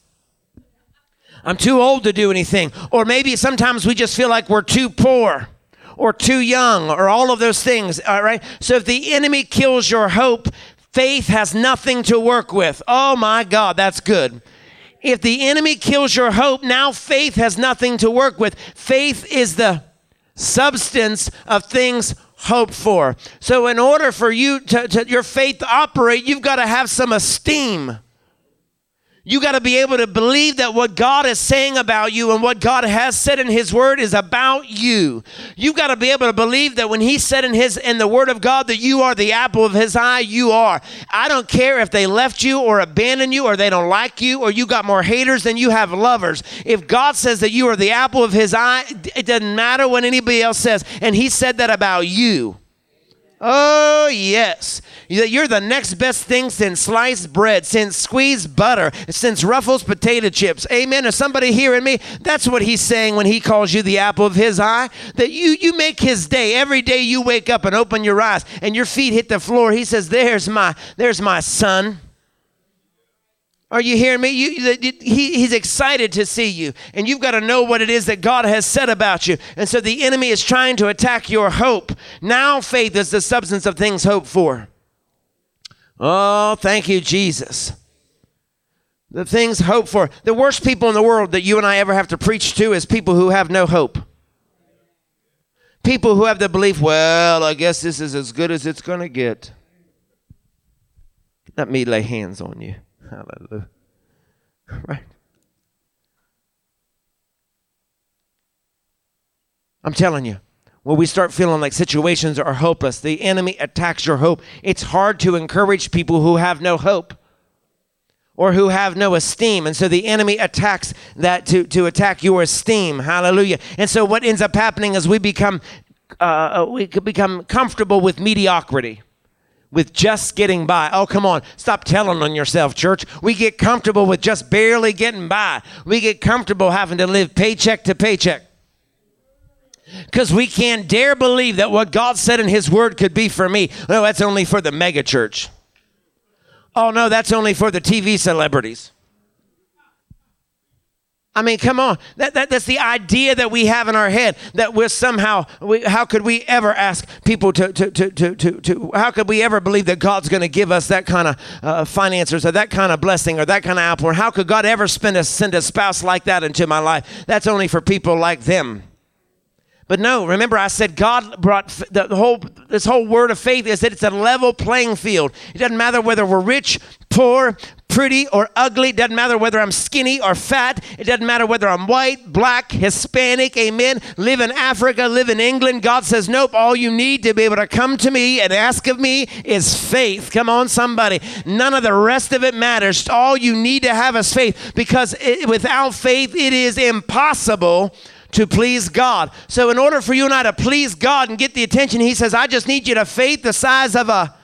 Speaker 1: I'm too old to do anything. Or maybe sometimes we just feel like we're too poor or too young or all of those things. All right. So if the enemy kills your hope, faith has nothing to work with. Oh my God, that's good. If the enemy kills your hope, now faith has nothing to work with. Faith is the substance of things hoped for. So, in order for you to, to your faith to operate, you've got to have some esteem. You got to be able to believe that what God is saying about you and what God has said in his word is about you. You've got to be able to believe that when he said in his in the word of God that you are the apple of his eye, you are. I don't care if they left you or abandoned you or they don't like you or you got more haters than you have lovers. If God says that you are the apple of his eye, it doesn't matter what anybody else says. And he said that about you. Oh, yes. You're the next best thing since sliced bread, since squeezed butter, since Ruffles potato chips. Amen. Is somebody hearing me? That's what he's saying when he calls you the apple of his eye. That you, you make his day. Every day you wake up and open your eyes and your feet hit the floor. He says, There's my, there's my son. Are you hearing me? You, he, he's excited to see you, and you've got to know what it is that God has said about you. And so the enemy is trying to attack your hope. Now, faith is the substance of things hoped for. Oh, thank you, Jesus. The things hoped for. The worst people in the world that you and I ever have to preach to is people who have no hope. People who have the belief, well, I guess this is as good as it's going to get. Let me lay hands on you. Hallelujah. Right? I'm telling you, when we start feeling like situations are hopeless, the enemy attacks your hope. It's hard to encourage people who have no hope or who have no esteem. And so the enemy attacks that to, to attack your esteem. Hallelujah. And so what ends up happening is we become uh, we could become comfortable with mediocrity with just getting by. Oh, come on. Stop telling on yourself, church. We get comfortable with just barely getting by. We get comfortable having to live paycheck to paycheck. Because we can't dare believe that what God said in His Word could be for me. No, that's only for the megachurch. Oh, no, that's only for the TV celebrities. I mean, come on. That, that, that's the idea that we have in our head that we're somehow, we, how could we ever ask people to, to, to, to, to, to how could we ever believe that God's going to give us that kind of uh, finances or that kind of blessing or that kind of outpour? How could God ever a, send a spouse like that into my life? That's only for people like them. But no, remember I said God brought the whole this whole word of faith is that it's a level playing field. It doesn't matter whether we're rich, poor, pretty or ugly. It doesn't matter whether I'm skinny or fat. It doesn't matter whether I'm white, black, Hispanic, amen. Live in Africa, live in England. God says, nope, all you need to be able to come to me and ask of me is faith. Come on, somebody. None of the rest of it matters. All you need to have is faith because it, without faith, it is impossible to please God. So, in order for you and I to please God and get the attention, He says, I just need you to faith the size of a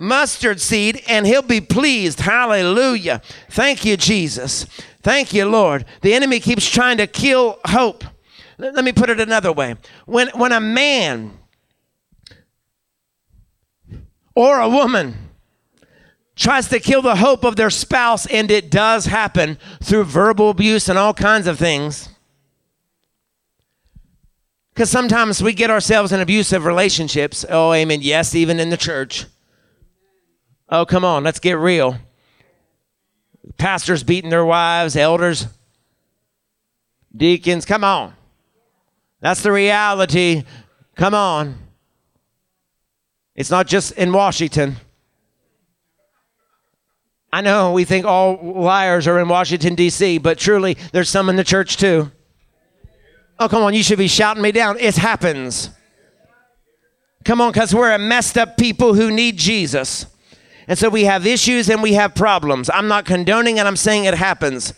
Speaker 1: mustard seed and He'll be pleased. Hallelujah. Thank you, Jesus. Thank you, Lord. The enemy keeps trying to kill hope. Let me put it another way. When, when a man or a woman tries to kill the hope of their spouse, and it does happen through verbal abuse and all kinds of things, because sometimes we get ourselves in abusive relationships. Oh, amen. Yes, even in the church. Oh, come on, let's get real. Pastors beating their wives, elders, deacons, come on. That's the reality. Come on. It's not just in Washington. I know we think all liars are in Washington, D.C., but truly there's some in the church too. Oh, come on, you should be shouting me down. It happens. Come on, because we're a messed up people who need Jesus. And so we have issues and we have problems. I'm not condoning it, I'm saying it happens.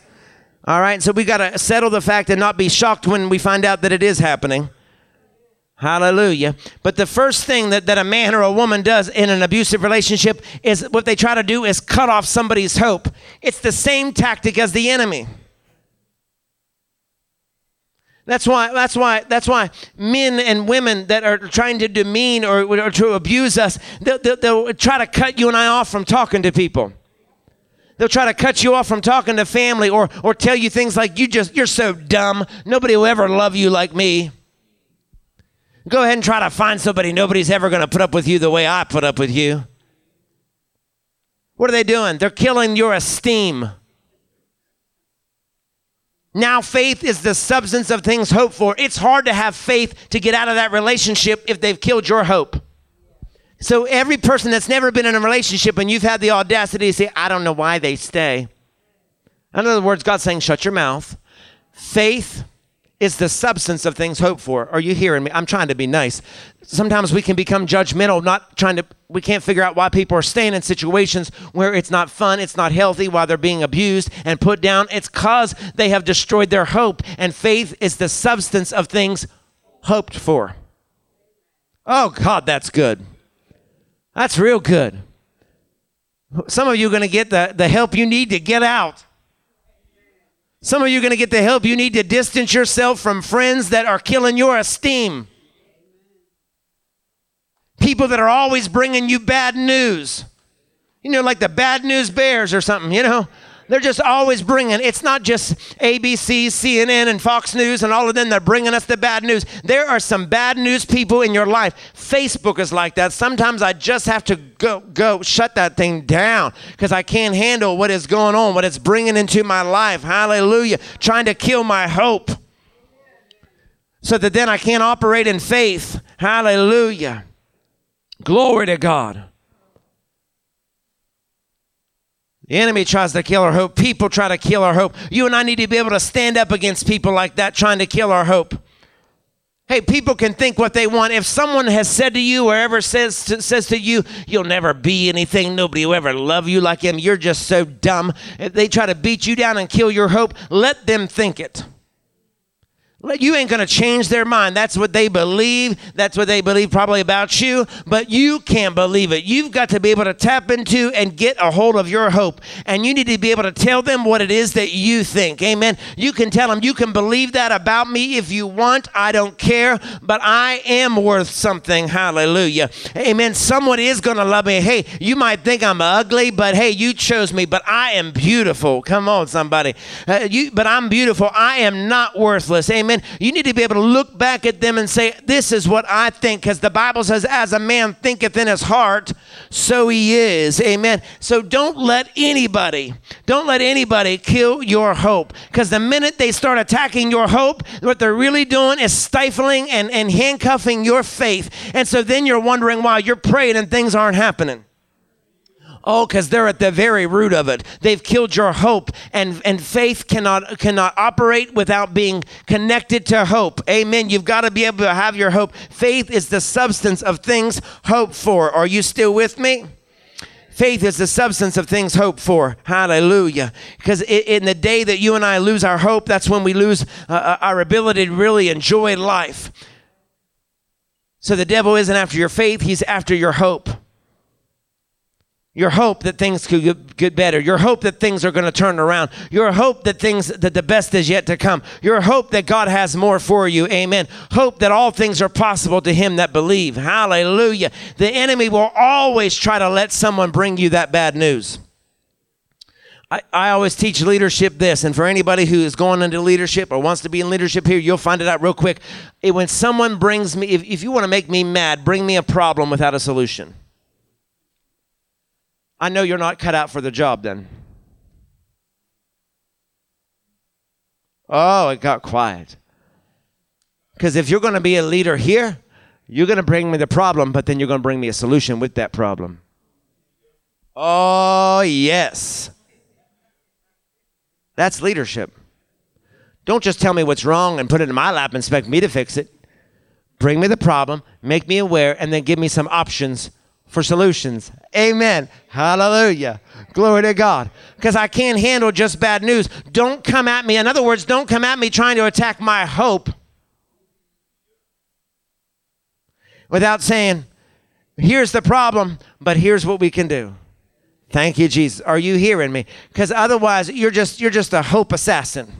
Speaker 1: All right, so we got to settle the fact and not be shocked when we find out that it is happening. Hallelujah. But the first thing that, that a man or a woman does in an abusive relationship is what they try to do is cut off somebody's hope. It's the same tactic as the enemy. That's why, that's why, that's why men and women that are trying to demean or, or to abuse us, they'll, they'll, they'll try to cut you and I off from talking to people. They'll try to cut you off from talking to family or, or tell you things like, you just, you're so dumb. Nobody will ever love you like me. Go ahead and try to find somebody. Nobody's ever going to put up with you the way I put up with you. What are they doing? They're killing your esteem. Now, faith is the substance of things hoped for. It's hard to have faith to get out of that relationship if they've killed your hope. So, every person that's never been in a relationship and you've had the audacity to say, I don't know why they stay. In other words, God's saying, shut your mouth. Faith is the substance of things hoped for. Are you hearing me? I'm trying to be nice. Sometimes we can become judgmental, not trying to, we can't figure out why people are staying in situations where it's not fun, it's not healthy, while they're being abused and put down. It's because they have destroyed their hope. And faith is the substance of things hoped for. Oh, God, that's good. That's real good. Some of you are going to get the, the help you need to get out. Some of you are going to get the help you need to distance yourself from friends that are killing your esteem. People that are always bringing you bad news. You know, like the bad news bears or something, you know. They're just always bringing, it's not just ABC, CNN, and Fox News and all of them. They're bringing us the bad news. There are some bad news people in your life. Facebook is like that. Sometimes I just have to go, go shut that thing down because I can't handle what is going on, what it's bringing into my life. Hallelujah. Trying to kill my hope so that then I can't operate in faith. Hallelujah. Glory to God. The enemy tries to kill our hope. People try to kill our hope. You and I need to be able to stand up against people like that trying to kill our hope. Hey, people can think what they want. If someone has said to you or ever says to, says to you, you'll never be anything, nobody will ever love you like him, you're just so dumb. If they try to beat you down and kill your hope, let them think it. You ain't going to change their mind. That's what they believe. That's what they believe probably about you, but you can't believe it. You've got to be able to tap into and get a hold of your hope. And you need to be able to tell them what it is that you think. Amen. You can tell them, you can believe that about me if you want. I don't care, but I am worth something. Hallelujah. Amen. Someone is going to love me. Hey, you might think I'm ugly, but hey, you chose me, but I am beautiful. Come on, somebody. Uh, you, but I'm beautiful. I am not worthless. Amen. Amen. You need to be able to look back at them and say, This is what I think, because the Bible says, As a man thinketh in his heart, so he is. Amen. So don't let anybody, don't let anybody kill your hope. Because the minute they start attacking your hope, what they're really doing is stifling and, and handcuffing your faith. And so then you're wondering why you're praying and things aren't happening. Oh, because they're at the very root of it. They've killed your hope, and, and faith cannot cannot operate without being connected to hope. Amen. You've got to be able to have your hope. Faith is the substance of things hoped for. Are you still with me? Faith is the substance of things hoped for. Hallelujah. Because in the day that you and I lose our hope, that's when we lose uh, uh, our ability to really enjoy life. So the devil isn't after your faith, he's after your hope. Your hope that things could get better. Your hope that things are going to turn around. Your hope that things that the best is yet to come. Your hope that God has more for you. Amen. Hope that all things are possible to him that believe. Hallelujah. The enemy will always try to let someone bring you that bad news. I, I always teach leadership this, and for anybody who is going into leadership or wants to be in leadership here, you'll find it out real quick. When someone brings me, if, if you want to make me mad, bring me a problem without a solution. I know you're not cut out for the job then. Oh, it got quiet. Because if you're going to be a leader here, you're going to bring me the problem, but then you're going to bring me a solution with that problem. Oh, yes. That's leadership. Don't just tell me what's wrong and put it in my lap and expect me to fix it. Bring me the problem, make me aware, and then give me some options for solutions. Amen. Hallelujah. Glory to God. Because I can't handle just bad news. Don't come at me. In other words, don't come at me trying to attack my hope without saying, here's the problem, but here's what we can do. Thank you, Jesus. Are you hearing me? Because otherwise, you're just you're just a hope assassin.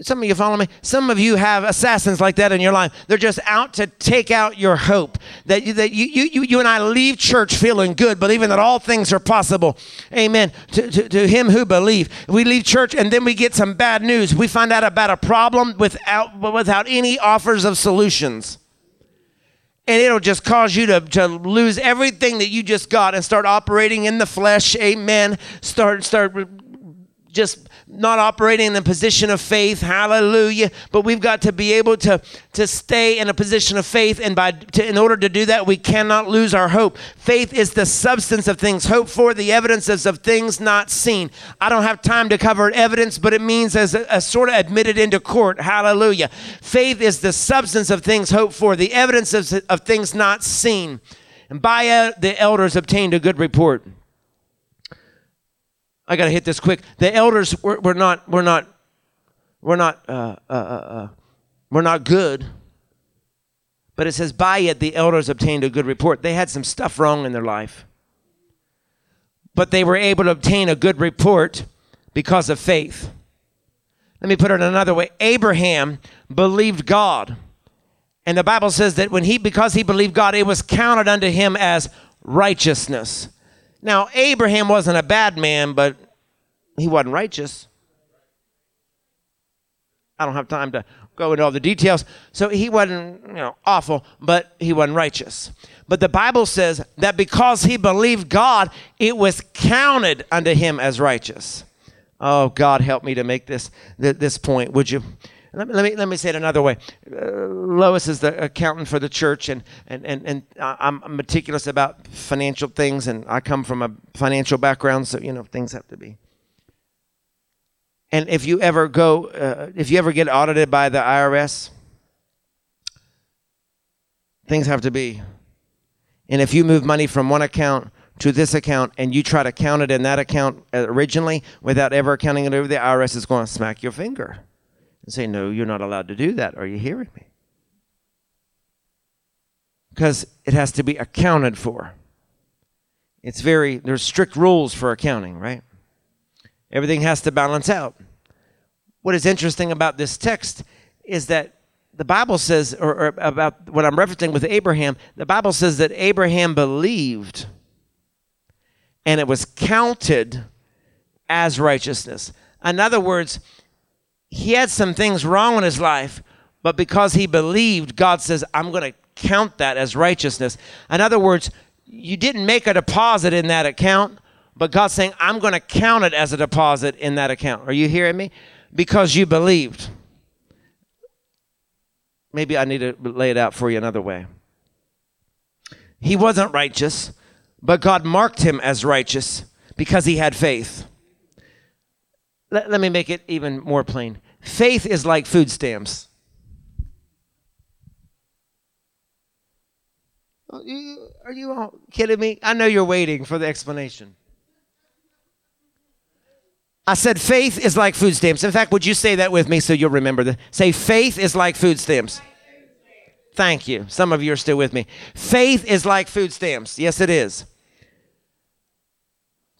Speaker 1: Some of you follow me? Some of you have assassins like that in your life. They're just out to take out your hope. That, you, that you, you, you and I leave church feeling good, believing that all things are possible. Amen. To, to, to him who believe. We leave church and then we get some bad news. We find out about a problem without, without any offers of solutions. And it'll just cause you to, to lose everything that you just got and start operating in the flesh. Amen. Start, start just not operating in a position of faith. Hallelujah. But we've got to be able to, to stay in a position of faith. And by to, in order to do that, we cannot lose our hope. Faith is the substance of things hoped for, the evidences of things not seen. I don't have time to cover evidence, but it means as a, a sort of admitted into court. Hallelujah. Faith is the substance of things hoped for, the evidence of, of things not seen. And by uh, the elders obtained a good report. I got to hit this quick. The elders were, were not, were not, were not, uh, uh, uh, uh, were not good. But it says, by it the elders obtained a good report. They had some stuff wrong in their life. But they were able to obtain a good report because of faith. Let me put it another way Abraham believed God. And the Bible says that when he, because he believed God, it was counted unto him as righteousness. Now, Abraham wasn't a bad man, but he wasn't righteous. I don't have time to go into all the details. So he wasn't, you know, awful, but he wasn't righteous. But the Bible says that because he believed God, it was counted unto him as righteous. Oh, God, help me to make this this point, would you? Let me, let me, let me say it another way. Uh, Lois is the accountant for the church, and, and, and, and I'm meticulous about financial things, and I come from a financial background, so, you know, things have to be and if you ever go, uh, if you ever get audited by the IRS, things have to be. And if you move money from one account to this account and you try to count it in that account originally without ever counting it over, the IRS is going to smack your finger and say, No, you're not allowed to do that. Are you hearing me? Because it has to be accounted for. It's very, there's strict rules for accounting, right? Everything has to balance out. What is interesting about this text is that the Bible says, or, or, about what I'm referencing with Abraham, the Bible says that Abraham believed and it was counted as righteousness. In other words, he had some things wrong in his life, but because he believed, God says, I'm going to count that as righteousness. In other words, you didn't make a deposit in that account, but God's saying, I'm going to count it as a deposit in that account. Are you hearing me? Because you believed. Maybe I need to lay it out for you another way. He wasn't righteous, but God marked him as righteous because he had faith. Let, let me make it even more plain. Faith is like food stamps. Oh, are you all kidding me? I know you're waiting for the explanation. I said faith is like food stamps. In fact, would you say that with me so you'll remember that? Say faith is like food stamps. Thank you. Some of you are still with me. Faith is like food stamps. Yes, it is.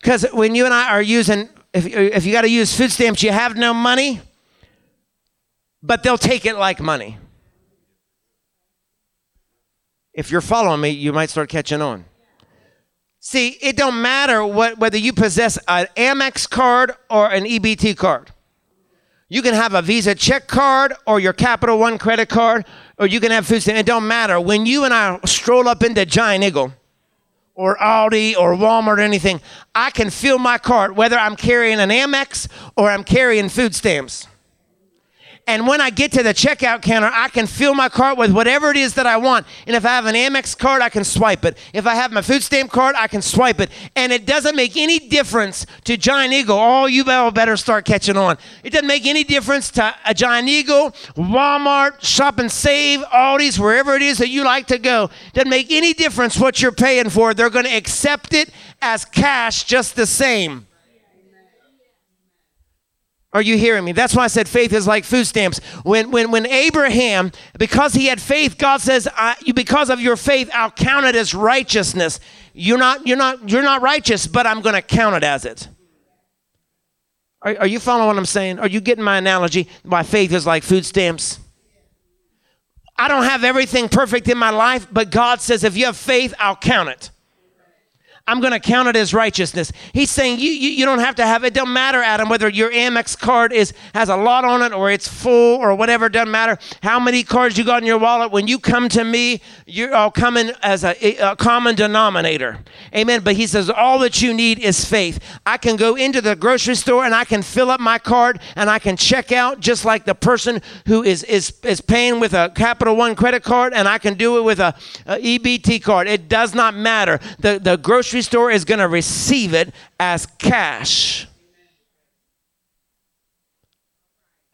Speaker 1: Because when you and I are using, if, if you got to use food stamps, you have no money, but they'll take it like money. If you're following me, you might start catching on. See, it don't matter what, whether you possess an Amex card or an EBT card. You can have a Visa check card or your Capital One credit card, or you can have food stamps. It don't matter. When you and I stroll up into Giant Eagle or Aldi or Walmart or anything, I can fill my cart whether I'm carrying an Amex or I'm carrying food stamps. And when I get to the checkout counter, I can fill my cart with whatever it is that I want. And if I have an Amex card, I can swipe it. If I have my food stamp card, I can swipe it. And it doesn't make any difference to Giant Eagle. Oh, you better start catching on. It doesn't make any difference to a Giant Eagle, Walmart, Shop and Save, Aldi's, wherever it is that you like to go. Doesn't make any difference what you're paying for. They're going to accept it as cash just the same. Are you hearing me? That's why I said faith is like food stamps. When, when, when Abraham, because he had faith, God says, because of your faith, I'll count it as righteousness. You're not, you're not, you're not righteous, but I'm going to count it as it. Are, are you following what I'm saying? Are you getting my analogy? My faith is like food stamps. I don't have everything perfect in my life, but God says, if you have faith, I'll count it. I'm going to count it as righteousness. He's saying you, you, you don't have to have it. Don't matter, Adam, whether your Amex card is has a lot on it or it's full or whatever. Doesn't matter how many cards you got in your wallet. When you come to me, you're all coming as a, a common denominator. Amen. But he says all that you need is faith. I can go into the grocery store and I can fill up my card and I can check out just like the person who is is is paying with a Capital One credit card and I can do it with a, a EBT card. It does not matter. The the grocery grocery store is going to receive it as cash.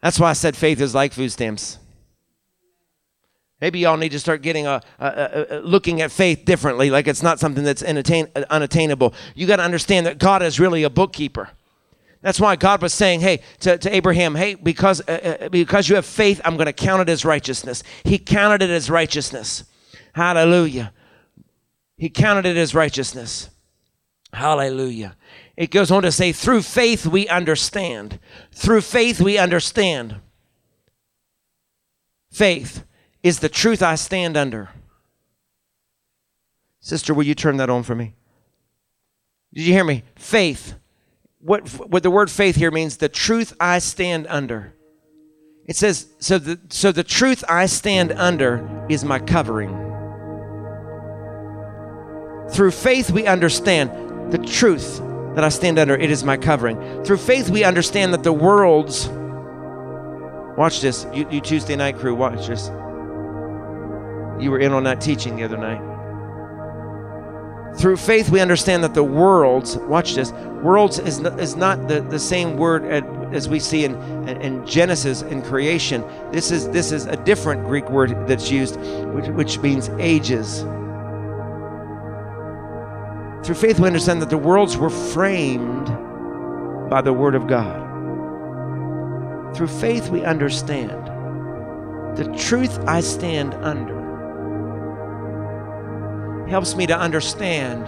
Speaker 1: That's why I said faith is like food stamps. Maybe y'all need to start getting a, a, a, a, looking at faith differently, like it's not something that's unattainable. You got to understand that God is really a bookkeeper. That's why God was saying, "Hey, to, to Abraham, hey, because uh, uh because you have faith, I'm going to count it as righteousness." He counted it as righteousness. Hallelujah. He counted it as righteousness. Hallelujah. It goes on to say, through faith we understand. Through faith we understand. Faith is the truth I stand under. Sister, will you turn that on for me? Did you hear me? Faith. What, what the word faith here means, the truth I stand under. It says, so the, so the truth I stand under is my covering. Through faith, we understand the truth that I stand under, it is my covering. Through faith, we understand that the world's, watch this, you, you Tuesday night crew, watch this. You were in on that teaching the other night. Through faith, we understand that the worlds, watch this, worlds is not, is not the, the same word as we see in, in Genesis in creation. This is, this is a different Greek word that's used, which, which means ages. Through faith, we understand that the worlds were framed by the Word of God. Through faith, we understand the truth I stand under helps me to understand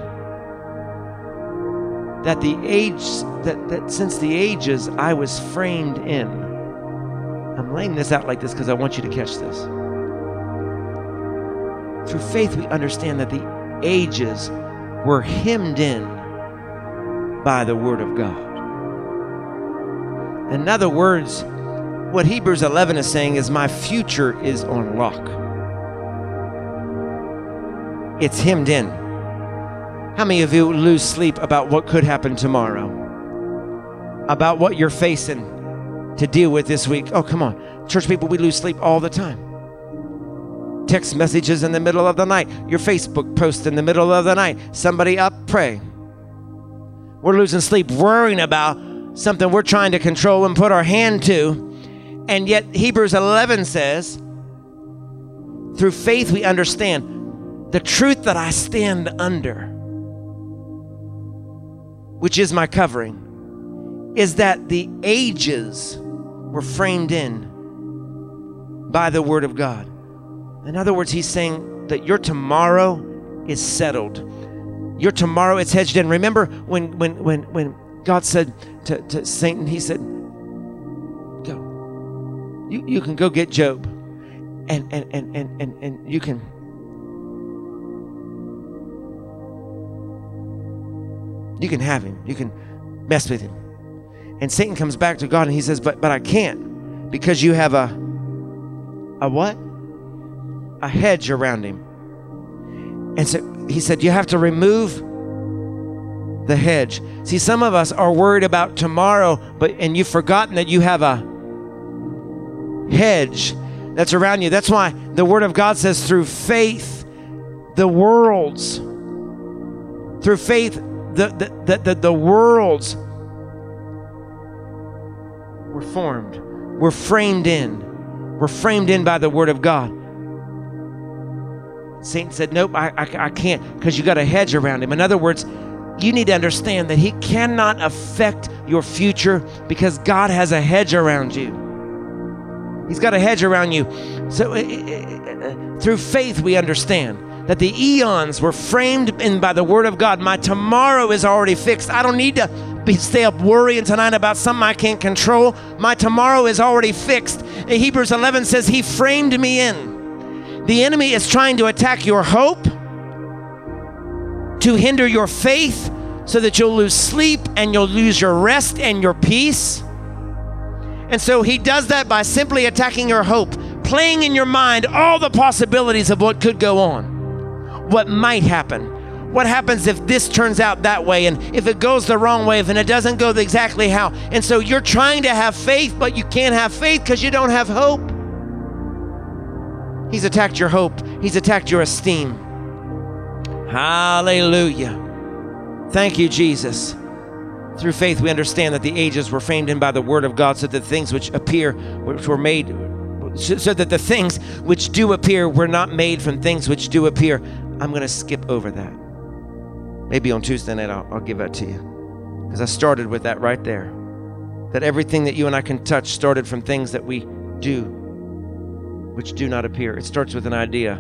Speaker 1: that the age that, that since the ages I was framed in. I'm laying this out like this because I want you to catch this. Through faith, we understand that the ages were hemmed in by the Word of God. In other words, what Hebrews 11 is saying is, My future is on lock it's hemmed in. How many of you lose sleep about what could happen tomorrow? About what you're facing to deal with this week? Oh, come on. Church people, we lose sleep all the time. Text messages in the middle of the night, your Facebook post in the middle of the night, somebody up, pray. We're losing sleep worrying about something we're trying to control and put our hand to. And yet, Hebrews 11 says, through faith we understand the truth that I stand under, which is my covering, is that the ages were framed in by the Word of God. In other words, he's saying that your tomorrow is settled. Your tomorrow is hedged in. Remember when when when when God said to, to Satan, he said, Go. You, you can go get Job. And and, and, and, and and you can You can have him. You can mess with him. And Satan comes back to God and he says, But but I can't because you have a a what? A hedge around him. And so he said, You have to remove the hedge. See, some of us are worried about tomorrow, but and you've forgotten that you have a hedge that's around you. That's why the word of God says through faith, the worlds, through faith, the, the, the, the, worlds were formed, were framed in, were framed in by the Word of God. Satan said, Nope, I, I, I can't, because you got a hedge around him. In other words, you need to understand that he cannot affect your future because God has a hedge around you. He's got a hedge around you. So, through faith, we understand that the eons were framed in by the word of God. My tomorrow is already fixed. I don't need to be, stay up worrying tonight about something I can't control. My tomorrow is already fixed. Hebrews 11 says, He framed me in. The enemy is trying to attack your hope, to hinder your faith, so that you'll lose sleep and you'll lose your rest and your peace. And so he does that by simply attacking your hope, playing in your mind all the possibilities of what could go on what might happen. What happens if this turns out that way and if it goes the wrong way, and it doesn't go exactly how? And so you're trying to have faith, but you can't have faith because you don't have hope. He's attacked your hope, he's attacked your esteem. Hallelujah. Thank you, Jesus. Through faith, we understand that the ages were framed in by the word of God, so that things which appear, which were made, so that the things which do appear were not made from things which do appear. I'm going to skip over that. Maybe on Tuesday night, I'll, I'll give that to you. Because I started with that right there. That everything that you and I can touch started from things that we do, which do not appear. It starts with an idea.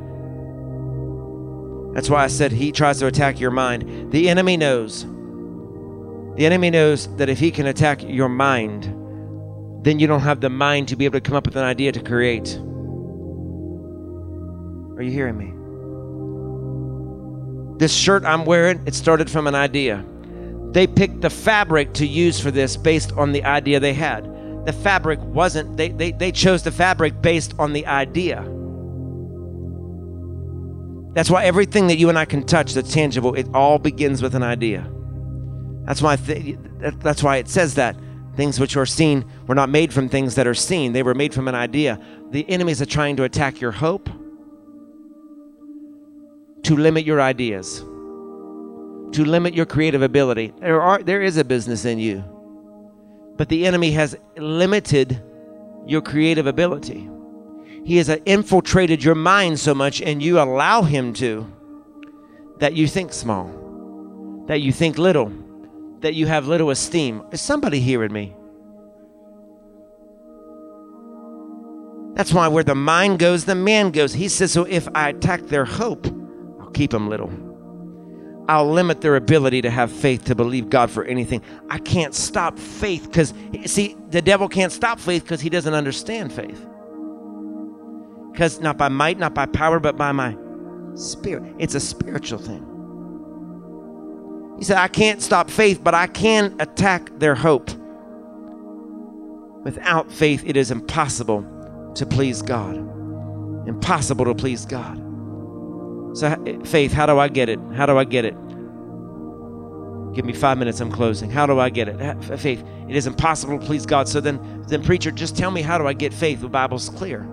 Speaker 1: That's why I said he tries to attack your mind. The enemy knows. The enemy knows that if he can attack your mind, then you don't have the mind to be able to come up with an idea to create. Are you hearing me? This shirt I'm wearing, it started from an idea. they picked the fabric to use for this based on the idea they had. The fabric wasn't, they, they, they chose the fabric based on the idea. That's why everything that you and I can touch that's tangible, it all begins with an idea. That's why th- that's why it says that things which are seen were not made from things that are seen. They were made from an idea. The enemies are trying to attack your hope to limit your ideas, to limit your creative ability. There are there is a business in you. But the enemy has limited your creative ability. He has infiltrated your mind so much and you allow him to that you think small, that you think little, that you have little esteem. Is somebody hearing me? That's why where the mind goes, the man goes. He says, So if I attack their hope, I'll keep them little. I'll limit their ability to have faith to believe God for anything. I can't stop faith because, see, the devil can't stop faith because he doesn't understand faith. Because not by might, not by power, but by my spirit. It's a spiritual thing. He said, I can't stop faith, but I can attack their hope. Without faith, it is impossible to please God. Impossible to please God. So, faith, how do I get it? How do I get it? Give me five minutes, I'm closing. How do I get it? Faith. It is impossible to please God. So then, then preacher, just tell me how do I get faith? The Bible's clear.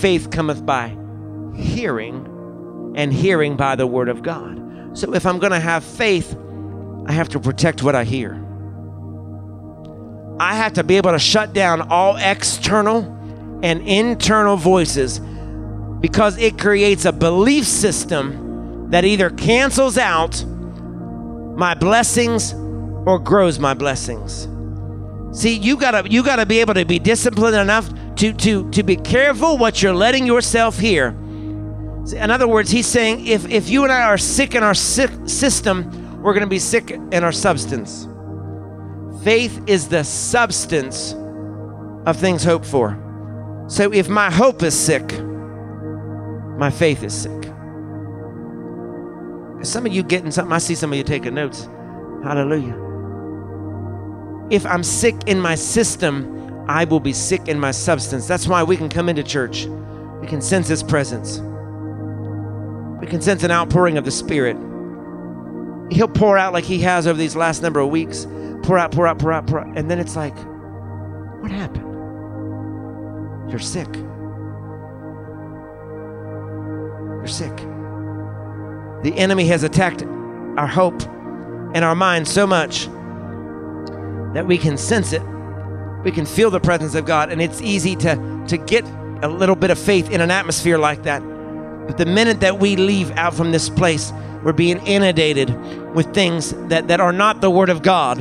Speaker 1: Faith cometh by hearing, and hearing by the word of God. So if I'm going to have faith, I have to protect what I hear. I have to be able to shut down all external and internal voices because it creates a belief system that either cancels out my blessings or grows my blessings. See, you gotta you gotta be able to be disciplined enough to to to be careful what you're letting yourself hear. In other words, he's saying if if you and I are sick in our sick system, we're gonna be sick in our substance. Faith is the substance of things hoped for. So if my hope is sick, my faith is sick. Some of you getting something, I see some of you taking notes. Hallelujah. If I'm sick in my system, I will be sick in my substance. That's why we can come into church. We can sense His presence. We can sense an outpouring of the Spirit. He'll pour out like He has over these last number of weeks pour out, pour out, pour out, pour out. And then it's like, what happened? You're sick. You're sick. The enemy has attacked our hope and our mind so much that we can sense it. We can feel the presence of God, and it's easy to, to get a little bit of faith in an atmosphere like that. But the minute that we leave out from this place, we're being inundated with things that, that are not the Word of God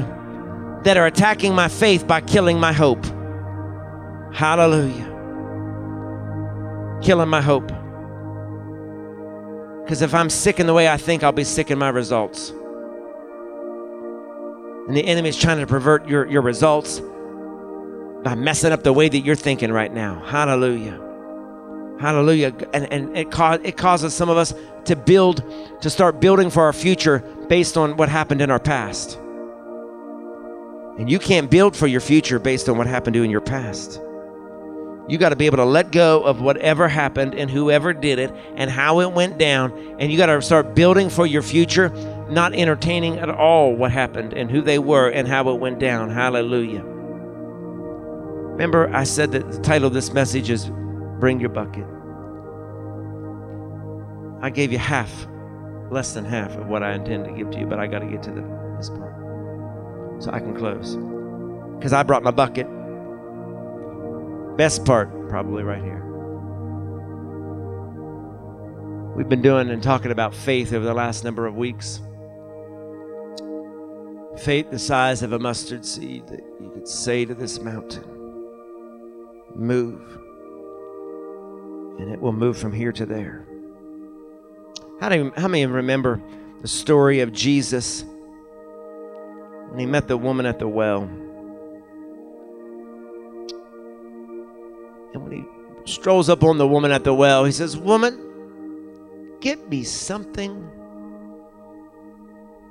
Speaker 1: that are attacking my faith by killing my hope. Hallelujah. Killing my hope. Because if I'm sick in the way I think, I'll be sick in my results. And the enemy is trying to pervert your, your results by messing up the way that you're thinking right now. Hallelujah. Hallelujah. And, and it, it causes some of us to build, to start building for our future based on what happened in our past. And you can't build for your future based on what happened to you in your past. You got to be able to let go of whatever happened and whoever did it and how it went down. And you got to start building for your future, not entertaining at all what happened and who they were and how it went down. Hallelujah. Remember, I said that the title of this message is Bring Your Bucket. I gave you half, less than half of what I intend to give to you, but I got to get to the, this part so I can close. Because I brought my bucket. Best part, probably right here. We've been doing and talking about faith over the last number of weeks. Faith the size of a mustard seed that you could say to this mountain, move. And it will move from here to there. How, do how many remember the story of Jesus? when he met the woman at the well. And when he strolls up on the woman at the well, he says, Woman, get me something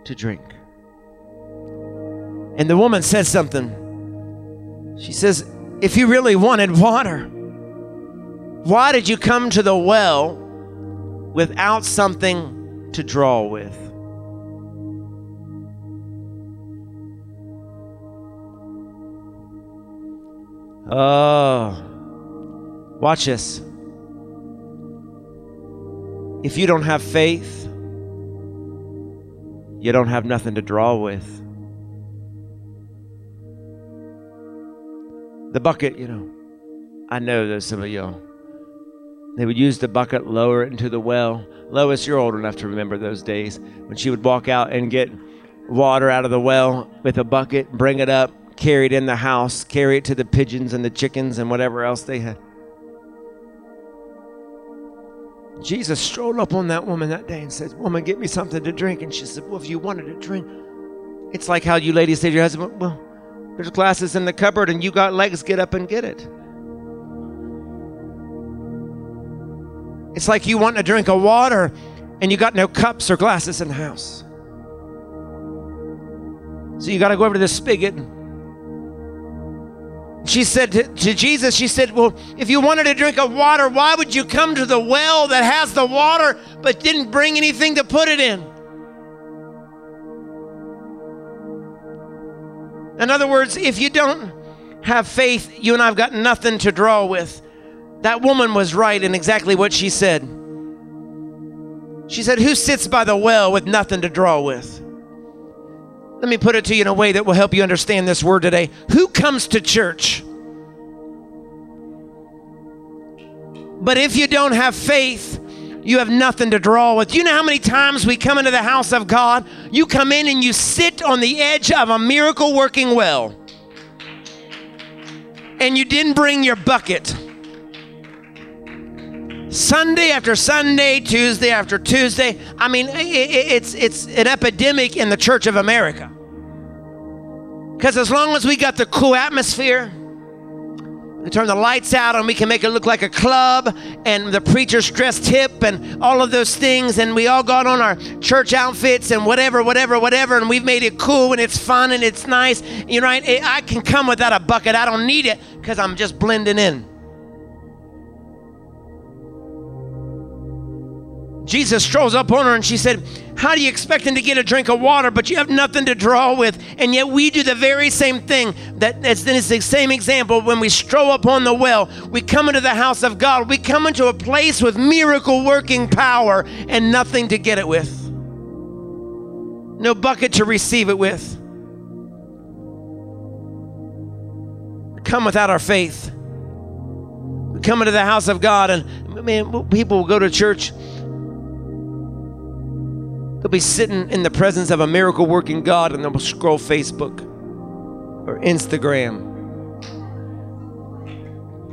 Speaker 1: to drink. And the woman said something. She says, If you really wanted water, why did you come to the well without something to draw with? Oh, watch this. If you don't have faith, you don't have nothing to draw with. The bucket, you know, I know there's some of y'all. They would use the bucket, lower it into the well. Lois, you're old enough to remember those days when she would walk out and get water out of the well with a bucket, bring it up, carry it in the house, carry it to the pigeons and the chickens and whatever else they had. Jesus strolled up on that woman that day and said, Woman, get me something to drink. And she said, Well, if you wanted a drink, it's like how you ladies say to your husband, Well, there's glasses in the cupboard and you got legs, get up and get it. It's like you want a drink of water and you got no cups or glasses in the house. So you got to go over to the spigot she said to, to, Jesus, she said, Well, if you wanted a drink of water, why would you come to the well that has the water but didn't bring anything to put it in? In other words, if you don't have faith, you and I've got nothing to draw with. That woman was right in exactly what she said. She said, Who sits by the well with nothing to draw with? Let me put it to you in a way that will help you understand this word today. Who comes to church? But if you don't have faith, you have nothing to draw with. You know how many times we come into the house of God? You come in and you sit on the edge of a miracle working well. And you didn't bring your bucket. Sunday after Sunday, Tuesday after Tuesday. I mean, it's, it's an epidemic in the Church of America. Because as long as we got the cool atmosphere, we turn the lights out and we can make it look like a club and the preacher's dressed hip and all of those things and we all got on our church outfits and whatever whatever whatever and we've made it cool and it's fun and it's nice. You know right i can come without a bucket. I don't need it because i'm just blending in. Jesus strolls up on her and she said, How do you expect him to get a drink of water, but you have nothing to draw with? And yet we do the very same thing. That it's the same example when we stroll upon the well. We come into the house of God. We come into a place with miracle working power and nothing to get it with. No bucket to receive it with. We come without our faith. We come into the house of God and man, people will go to church They'll be sitting in the presence of a miracle working God and they'll scroll Facebook or Instagram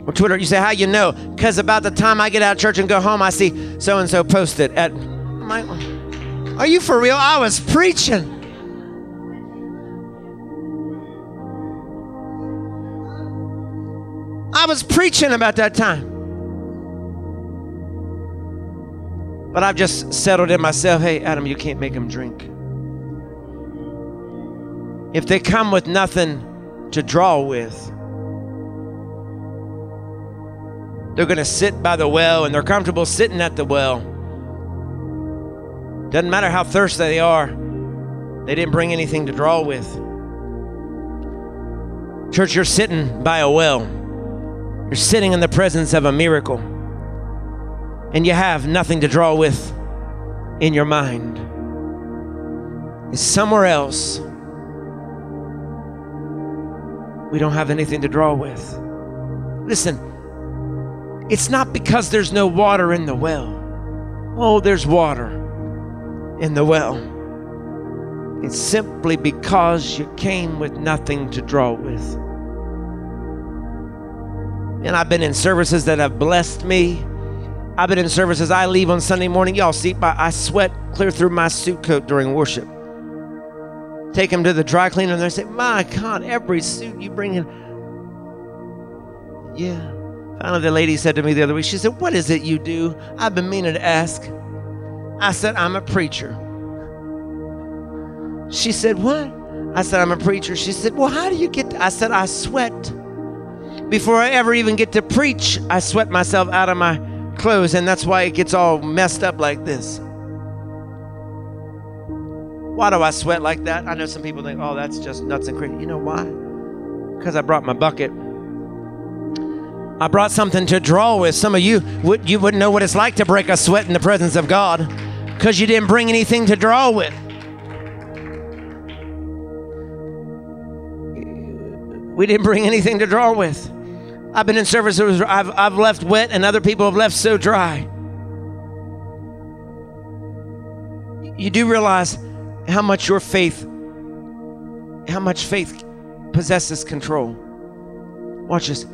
Speaker 1: or Twitter. You say, How you know? Because about the time I get out of church and go home, I see so and so posted at my. Are you for real? I was preaching. I was preaching about that time. But I've just settled in myself hey, Adam, you can't make them drink. If they come with nothing to draw with, they're going to sit by the well and they're comfortable sitting at the well. Doesn't matter how thirsty they are, they didn't bring anything to draw with. Church, you're sitting by a well, you're sitting in the presence of a miracle and you have nothing to draw with in your mind. It's somewhere else. We don't have anything to draw with. Listen, it's not because there's no water in the well. Oh, there's water in the well. It's simply because you came with nothing to draw with. And I've been in services that have blessed me I've been in services. I leave on Sunday morning. Y'all see, I sweat clear through my suit coat during worship. Take them to the dry cleaner and they say, My God, every suit you bring in. Yeah. Finally, the lady said to me the other week, She said, What is it you do? I've been meaning to ask. I said, I'm a preacher. She said, What? I said, I'm a preacher. She said, Well, how do you get? I said, I sweat. Before I ever even get to preach, I sweat myself out of my clothes, and that's why it gets all messed up like this. Why do I sweat like that? I know some people think, oh, that's just nuts and crazy. You know why? Because I brought my bucket. I brought something to draw with. Some of you would you wouldn't know what it's like to break a sweat in the presence of God because you didn't bring anything to draw with. We didn't bring anything to draw with. I've been in services I've, I've left wet and other people have left so dry. You do realize how much your faith, how much faith possesses control. Watch this.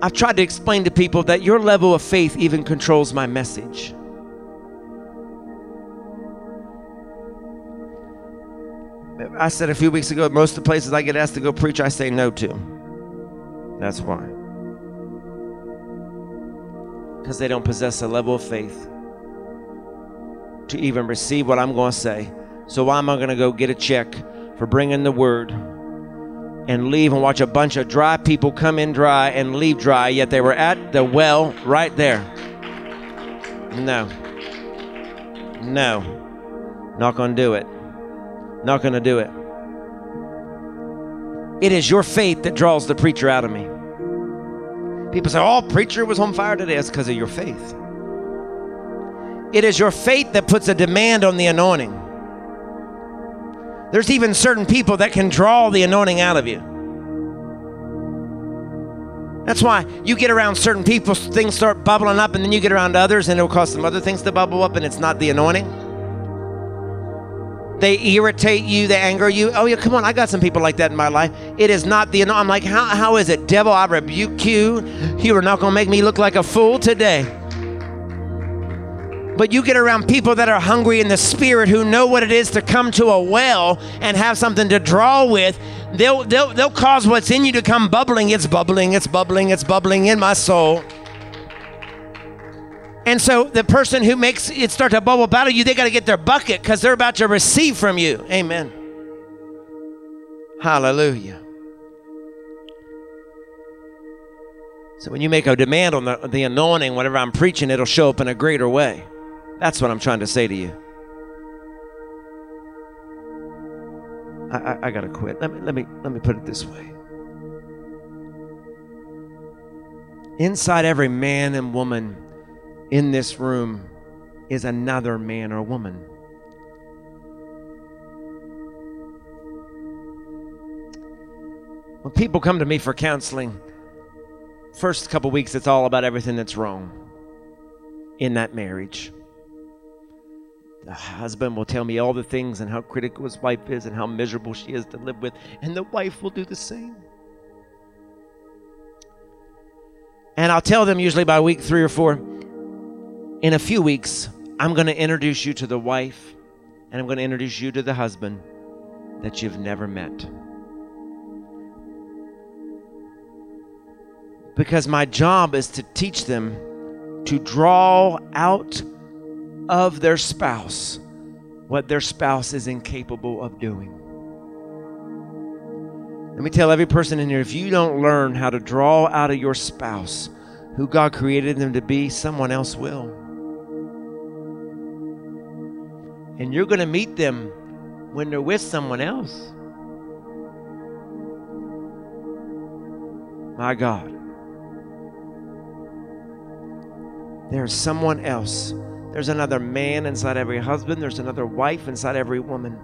Speaker 1: I've tried to explain to people that your level of faith even controls my message. I said a few weeks ago, most of the places I get asked to go preach, I say no to. That's why. Because they don't possess a level of faith to even receive what I'm going to say. So why am I going to go get a check for bringing the word and leave and watch a bunch of dry people come in dry and leave dry, yet they were at the well right there? No. No. Not going to do it. Not going to do it. It is your faith that draws the preacher out of me. People say, oh, preacher was on fire today. It's because of your faith. It is your faith that puts a demand on the anointing. There's even certain people that can draw the anointing out of you. That's why you get around certain people, things start bubbling up, and then you get around others, and it'll cause some other things to bubble up, and it's not the anointing. They irritate you, they anger you. Oh, yeah, come on, I got some people like that in my life. It is not the. I'm like, how, how is it? Devil, I rebuke you. You are not going to make me look like a fool today. But you get around people that are hungry in the spirit who know what it is to come to a well and have something to draw with. They'll, they'll, they'll cause what's in you to come bubbling. It's bubbling, it's bubbling, it's bubbling in my soul. And so the person who makes it start to bubble out of you, they got to get their bucket because they're about to receive from you. Amen. Hallelujah. So when you make a demand on the, the anointing, whatever I'm preaching, it'll show up in a greater way. That's what I'm trying to say to you. I, I, I gotta quit. Let me let me let me put it this way. Inside every man and woman in this room is another man or woman. When people come to me for counseling, first couple weeks it's all about everything that's wrong in that marriage the husband will tell me all the things and how critical his wife is and how miserable she is to live with, and the wife will do the same. And I'll tell them usually by week three or four, in a few weeks, I'm going to introduce you to the wife and I'm going to introduce you to the husband that you've never met. Because my job is to teach them to draw out of their spouse what their spouse is incapable of doing. Let me tell every person in here if you don't learn how to draw out of your spouse who God created them to be, someone else will. And you're going to meet them when they're with someone else. My God. There's someone else there's another man inside every husband, there's another wife inside every woman.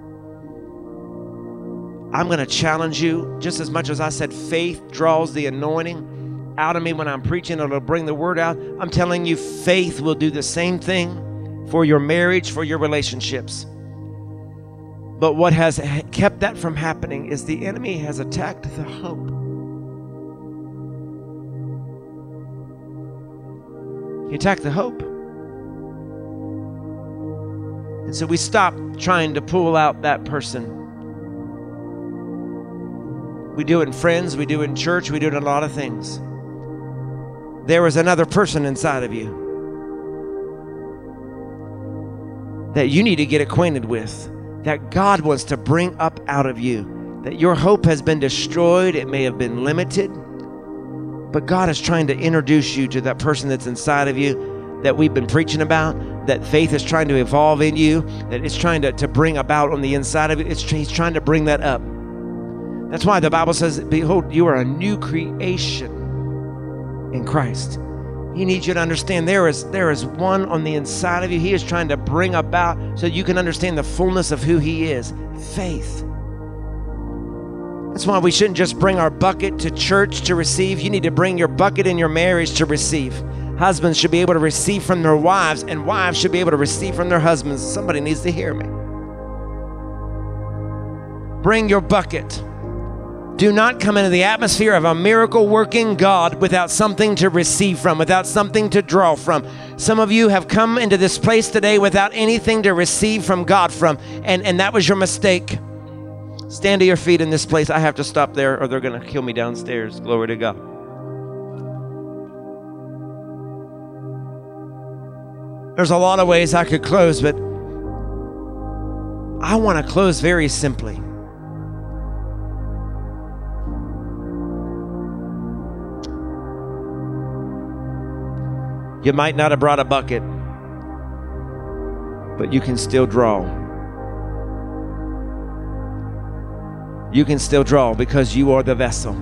Speaker 1: I'm going to challenge you just as much as I said faith draws the anointing out of me when I'm preaching, it'll bring the word out. I'm telling you, faith will do the same thing for your marriage, for your relationships. But what has kept that from happening is the enemy has attacked the hope. He attacked the hope. And so we stop trying to pull out that person. We do it in friends, we do it in church, we do it in a lot of things. There is another person inside of you that you need to get acquainted with, that God wants to bring up out of you. that your hope has been destroyed, it may have been limited, but God is trying to introduce you to that person that's inside of you that we've been preaching about, that faith is trying to evolve in you, that it's trying to, to bring about on the inside of you. It's, he's trying to bring that up. That's why the Bible says, Behold, you are a new creation in Christ. He needs you to understand there is there is one on the inside of you. He is trying to bring about so you can understand the fullness of who he is. Faith. That's why we shouldn't just bring our bucket to church to receive. You need to bring your bucket in your marriage to receive. Husbands should be able to receive from their wives, and wives should be able to receive from their husbands. Somebody needs to hear me. Bring your bucket. Do not come into the atmosphere of a miracle working God without something to receive from, without something to draw from. Some of you have come into this place today without anything to receive from God from, and, and that was your mistake. Stand to your feet in this place. I have to stop there or they're going to kill me downstairs. Glory to God. There's a lot of ways I could close, but I want to close very simply. You might not have brought a bucket, but you can still draw. You can still draw because you are the vessel.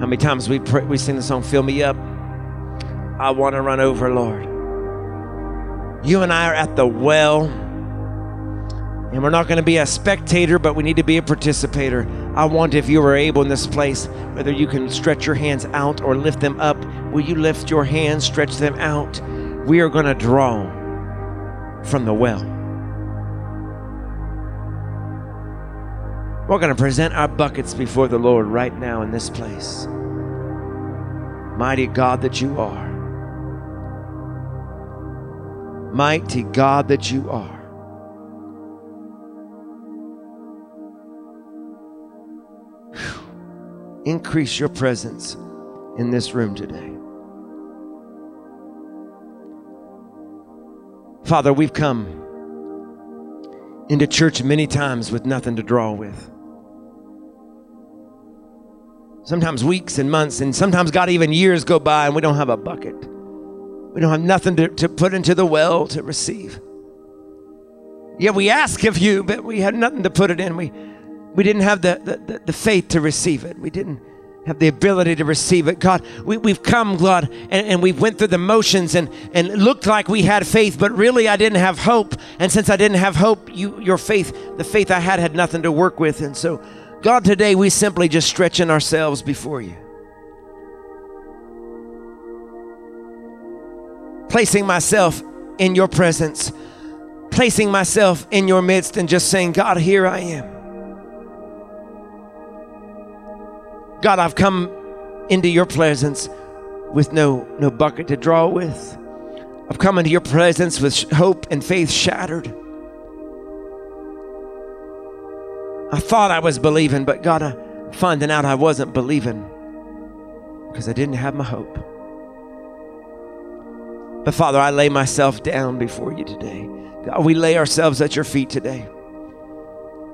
Speaker 1: How many times we pray, we sing the song "Fill Me Up"? I want to run over, Lord. You and I are at the well, and we're not going to be a spectator, but we need to be a participator. I want, if you are able in this place, whether you can stretch your hands out or lift them up, will you lift your hands, stretch them out? We are going to draw from the well. We're going to present our buckets before the Lord right now in this place. Mighty God that you are. Mighty God that you are. Increase your presence in this room today. Father, we've come into church many times with nothing to draw with. Sometimes weeks and months, and sometimes, God, even years go by and we don't have a bucket. We don't have nothing to, to put into the well to receive. Yeah, we ask of you, but we had nothing to put it in. We, we didn't have the, the, the faith to receive it. We didn't have the ability to receive it. God, we, we've come, God, and, and we've went through the motions and, and looked like we had faith, but really I didn't have hope. And since I didn't have hope, you, your faith, the faith I had, had nothing to work with. And so, God, today we simply just stretching ourselves before you. Placing myself in your presence, placing myself in your midst, and just saying, God, here I am. God, I've come into your presence with no, no bucket to draw with. I've come into your presence with hope and faith shattered. I thought I was believing, but God, I'm finding out I wasn't believing because I didn't have my hope. But Father, I lay myself down before you today. God, we lay ourselves at your feet today.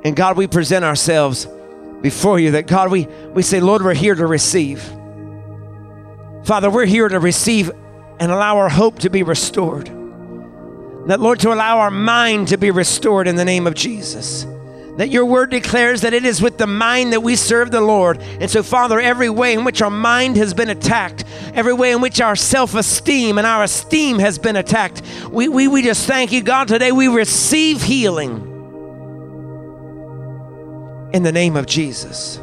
Speaker 1: And God, we present ourselves before you that God, we, we say, Lord, we're here to receive. Father, we're here to receive and allow our hope to be restored. That, Lord, to allow our mind to be restored in the name of Jesus. That your word declares that it is with the mind that we serve the Lord. And so, Father, every way in which our mind has been attacked, every way in which our self esteem and our esteem has been attacked, we, we, we just thank you, God, today we receive healing in the name of Jesus.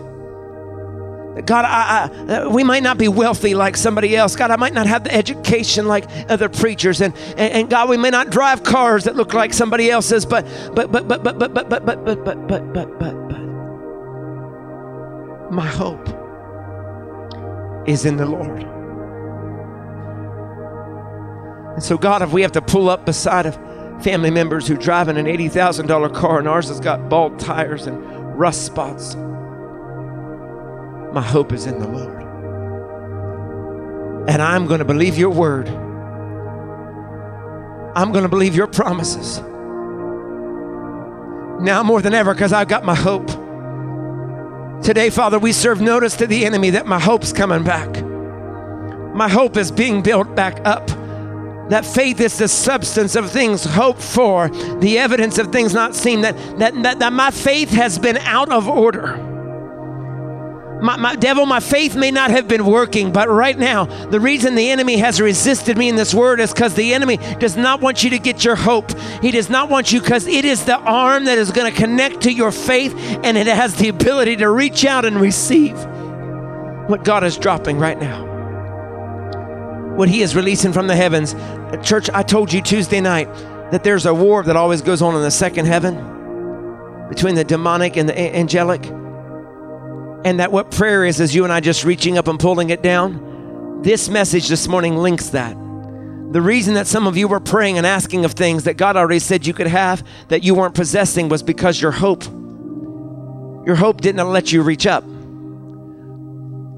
Speaker 1: God, I, I, uh, we might not be wealthy like somebody else. God, I might not have the education like other preachers, and, and, and God, we may not drive cars that look like somebody else's. But but but but but but but but but but but but but but but my hope is in the Lord. And so, God, if we have to pull up beside of family members who driving an eighty thousand dollar car and ours has got bald tires and rust spots. My hope is in the Lord. And I'm going to believe your word. I'm going to believe your promises. now more than ever because I've got my hope. Today, Father, we serve notice to the enemy that my hope's coming back. My hope is being built back up. That faith is the substance of things hoped for, the evidence of things not seen. That, that, that, that my faith has been out of order my, my, devil, my faith may not have been working, but right now, the reason the enemy has resisted me in this word is because the enemy does not want you to get your hope. He does not want you because it is the arm that is going to connect to your faith and it has the ability to reach out and receive what God is dropping right now. What He is releasing from the heavens. Church, I told you Tuesday night that there's a war that always goes on in the second heaven between the demonic and the angelic and that what prayer is is you and I just reaching up and pulling it down. This message this morning links that. The reason that some of you were praying and asking of things that God already said you could have that you weren't possessing was because your hope your hope didn't let you reach up.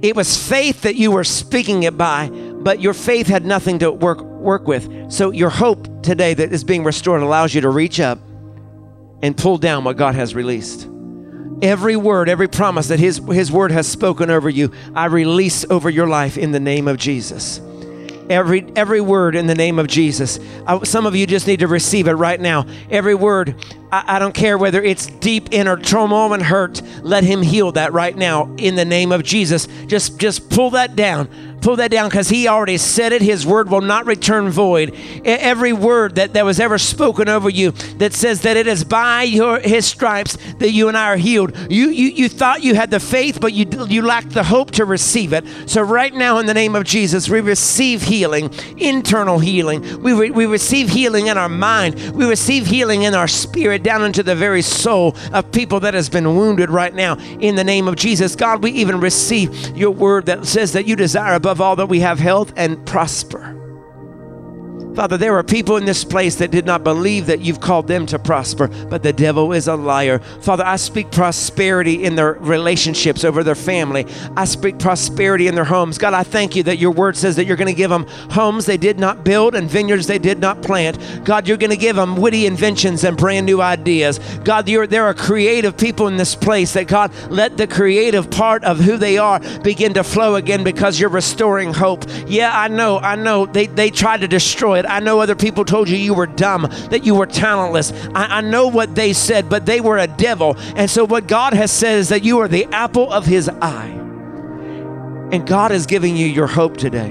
Speaker 1: It was faith that you were speaking it by, but your faith had nothing to work work with. So your hope today that is being restored allows you to reach up and pull down what God has released. Every word, every promise that his, his word has spoken over you, I release over your life in the name of Jesus every every word in the name of jesus I, some of you just need to receive it right now every word I, I, don't care whether it's deep inner turmoil and hurt let him heal that right now in the name of jesus just just pull that down pull that down because he already said it. His word will not return void. Every word that, that was ever spoken over you that says that it is by your his stripes that you and I are healed. You you, you thought you had the faith, but you you lacked the hope to receive it. So right now, in the name of Jesus, we receive healing, internal healing. We, re, we receive healing in our mind. We receive healing in our spirit, down into the very soul of people that has been wounded right now. In the name of Jesus, God, we even receive your word that says that you desire above all that we have health and prosper. Father, there are people in this place that did not believe that you've called them to prosper, but the devil is a liar. Father, I speak prosperity in their relationships over their family. I speak prosperity in their homes. God, I thank you that your word says that you're going to give them homes they did not build and vineyards they did not plant. God, you're going to give them witty inventions and brand new ideas. God, there are creative people in this place that God, let the creative part of who they are begin to flow again because you're restoring hope. Yeah, I know, I know. They, they tried to destroy I know other people told you you were dumb, that you were talentless. I, I know what they said, but they were a devil. And so, what God has said is that you are the apple of his eye. And God is giving you your hope today.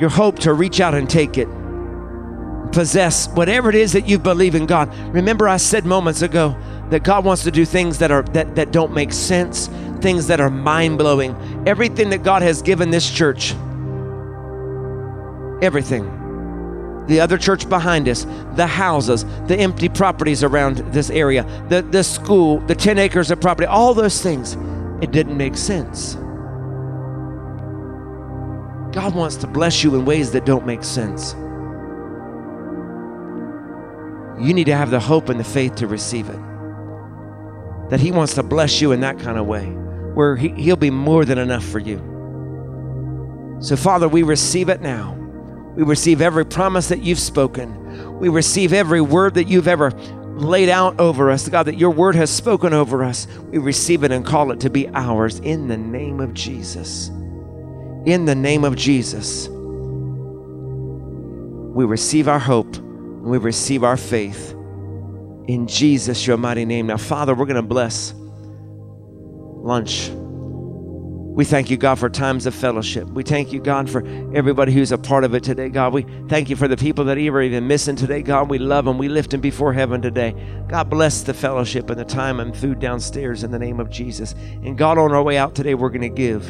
Speaker 1: Your hope to reach out and take it. Possess whatever it is that you believe in God. Remember, I said moments ago that God wants to do things that are that, that don't make sense, things that are mind-blowing. Everything that God has given this church everything. The other church behind us, the houses, the empty properties around this area, the, the school, the 10 acres of property, all those things, it didn't make sense. God wants to bless you in ways that don't make sense. You need to have the hope and the faith to receive it. That He wants to bless you in that kind of way, where he, He'll be more than enough for you. So, Father, we receive it now. We receive every promise that you've spoken. We receive every word that you've ever laid out over us, God, that your word has spoken over us. We receive it and call it to be ours in the name of Jesus. In the name of Jesus, we receive our hope and we receive our faith. In Jesus, your mighty name. Now, Father, we're going to bless lunch. We thank you, God, for times of fellowship. We thank you, God, for everybody who's a part of it today, God. We thank you for the people that are even missing today, God. We love them. We lift them before heaven today. God, bless the fellowship and the time and food downstairs in the name of Jesus. And God, on our way out today, we're going to give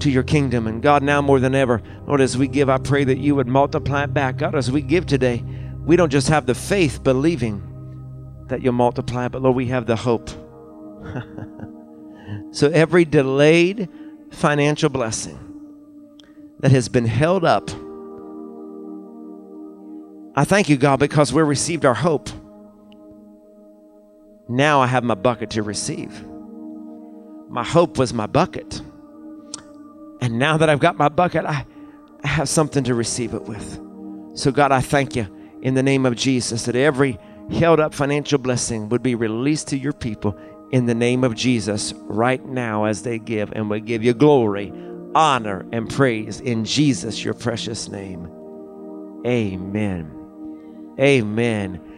Speaker 1: to your kingdom. And God, now more than ever, Lord, as we give, I pray that you would multiply it back. God, as we give today, we don't just have the faith believing that you'll multiply, but Lord, we have the hope. So every delayed financial blessing that has been held up, I thank you, God, because we received our hope. Now I have my bucket to receive. My hope was my bucket. And now that I've got my bucket, I, have something to receive it with. So, God, I thank you in the name of Jesus that every held up financial blessing would be released to your people in the name of Jesus right now as they give. And we give you glory, honor, and praise in Jesus, your precious name. Amen. Amen.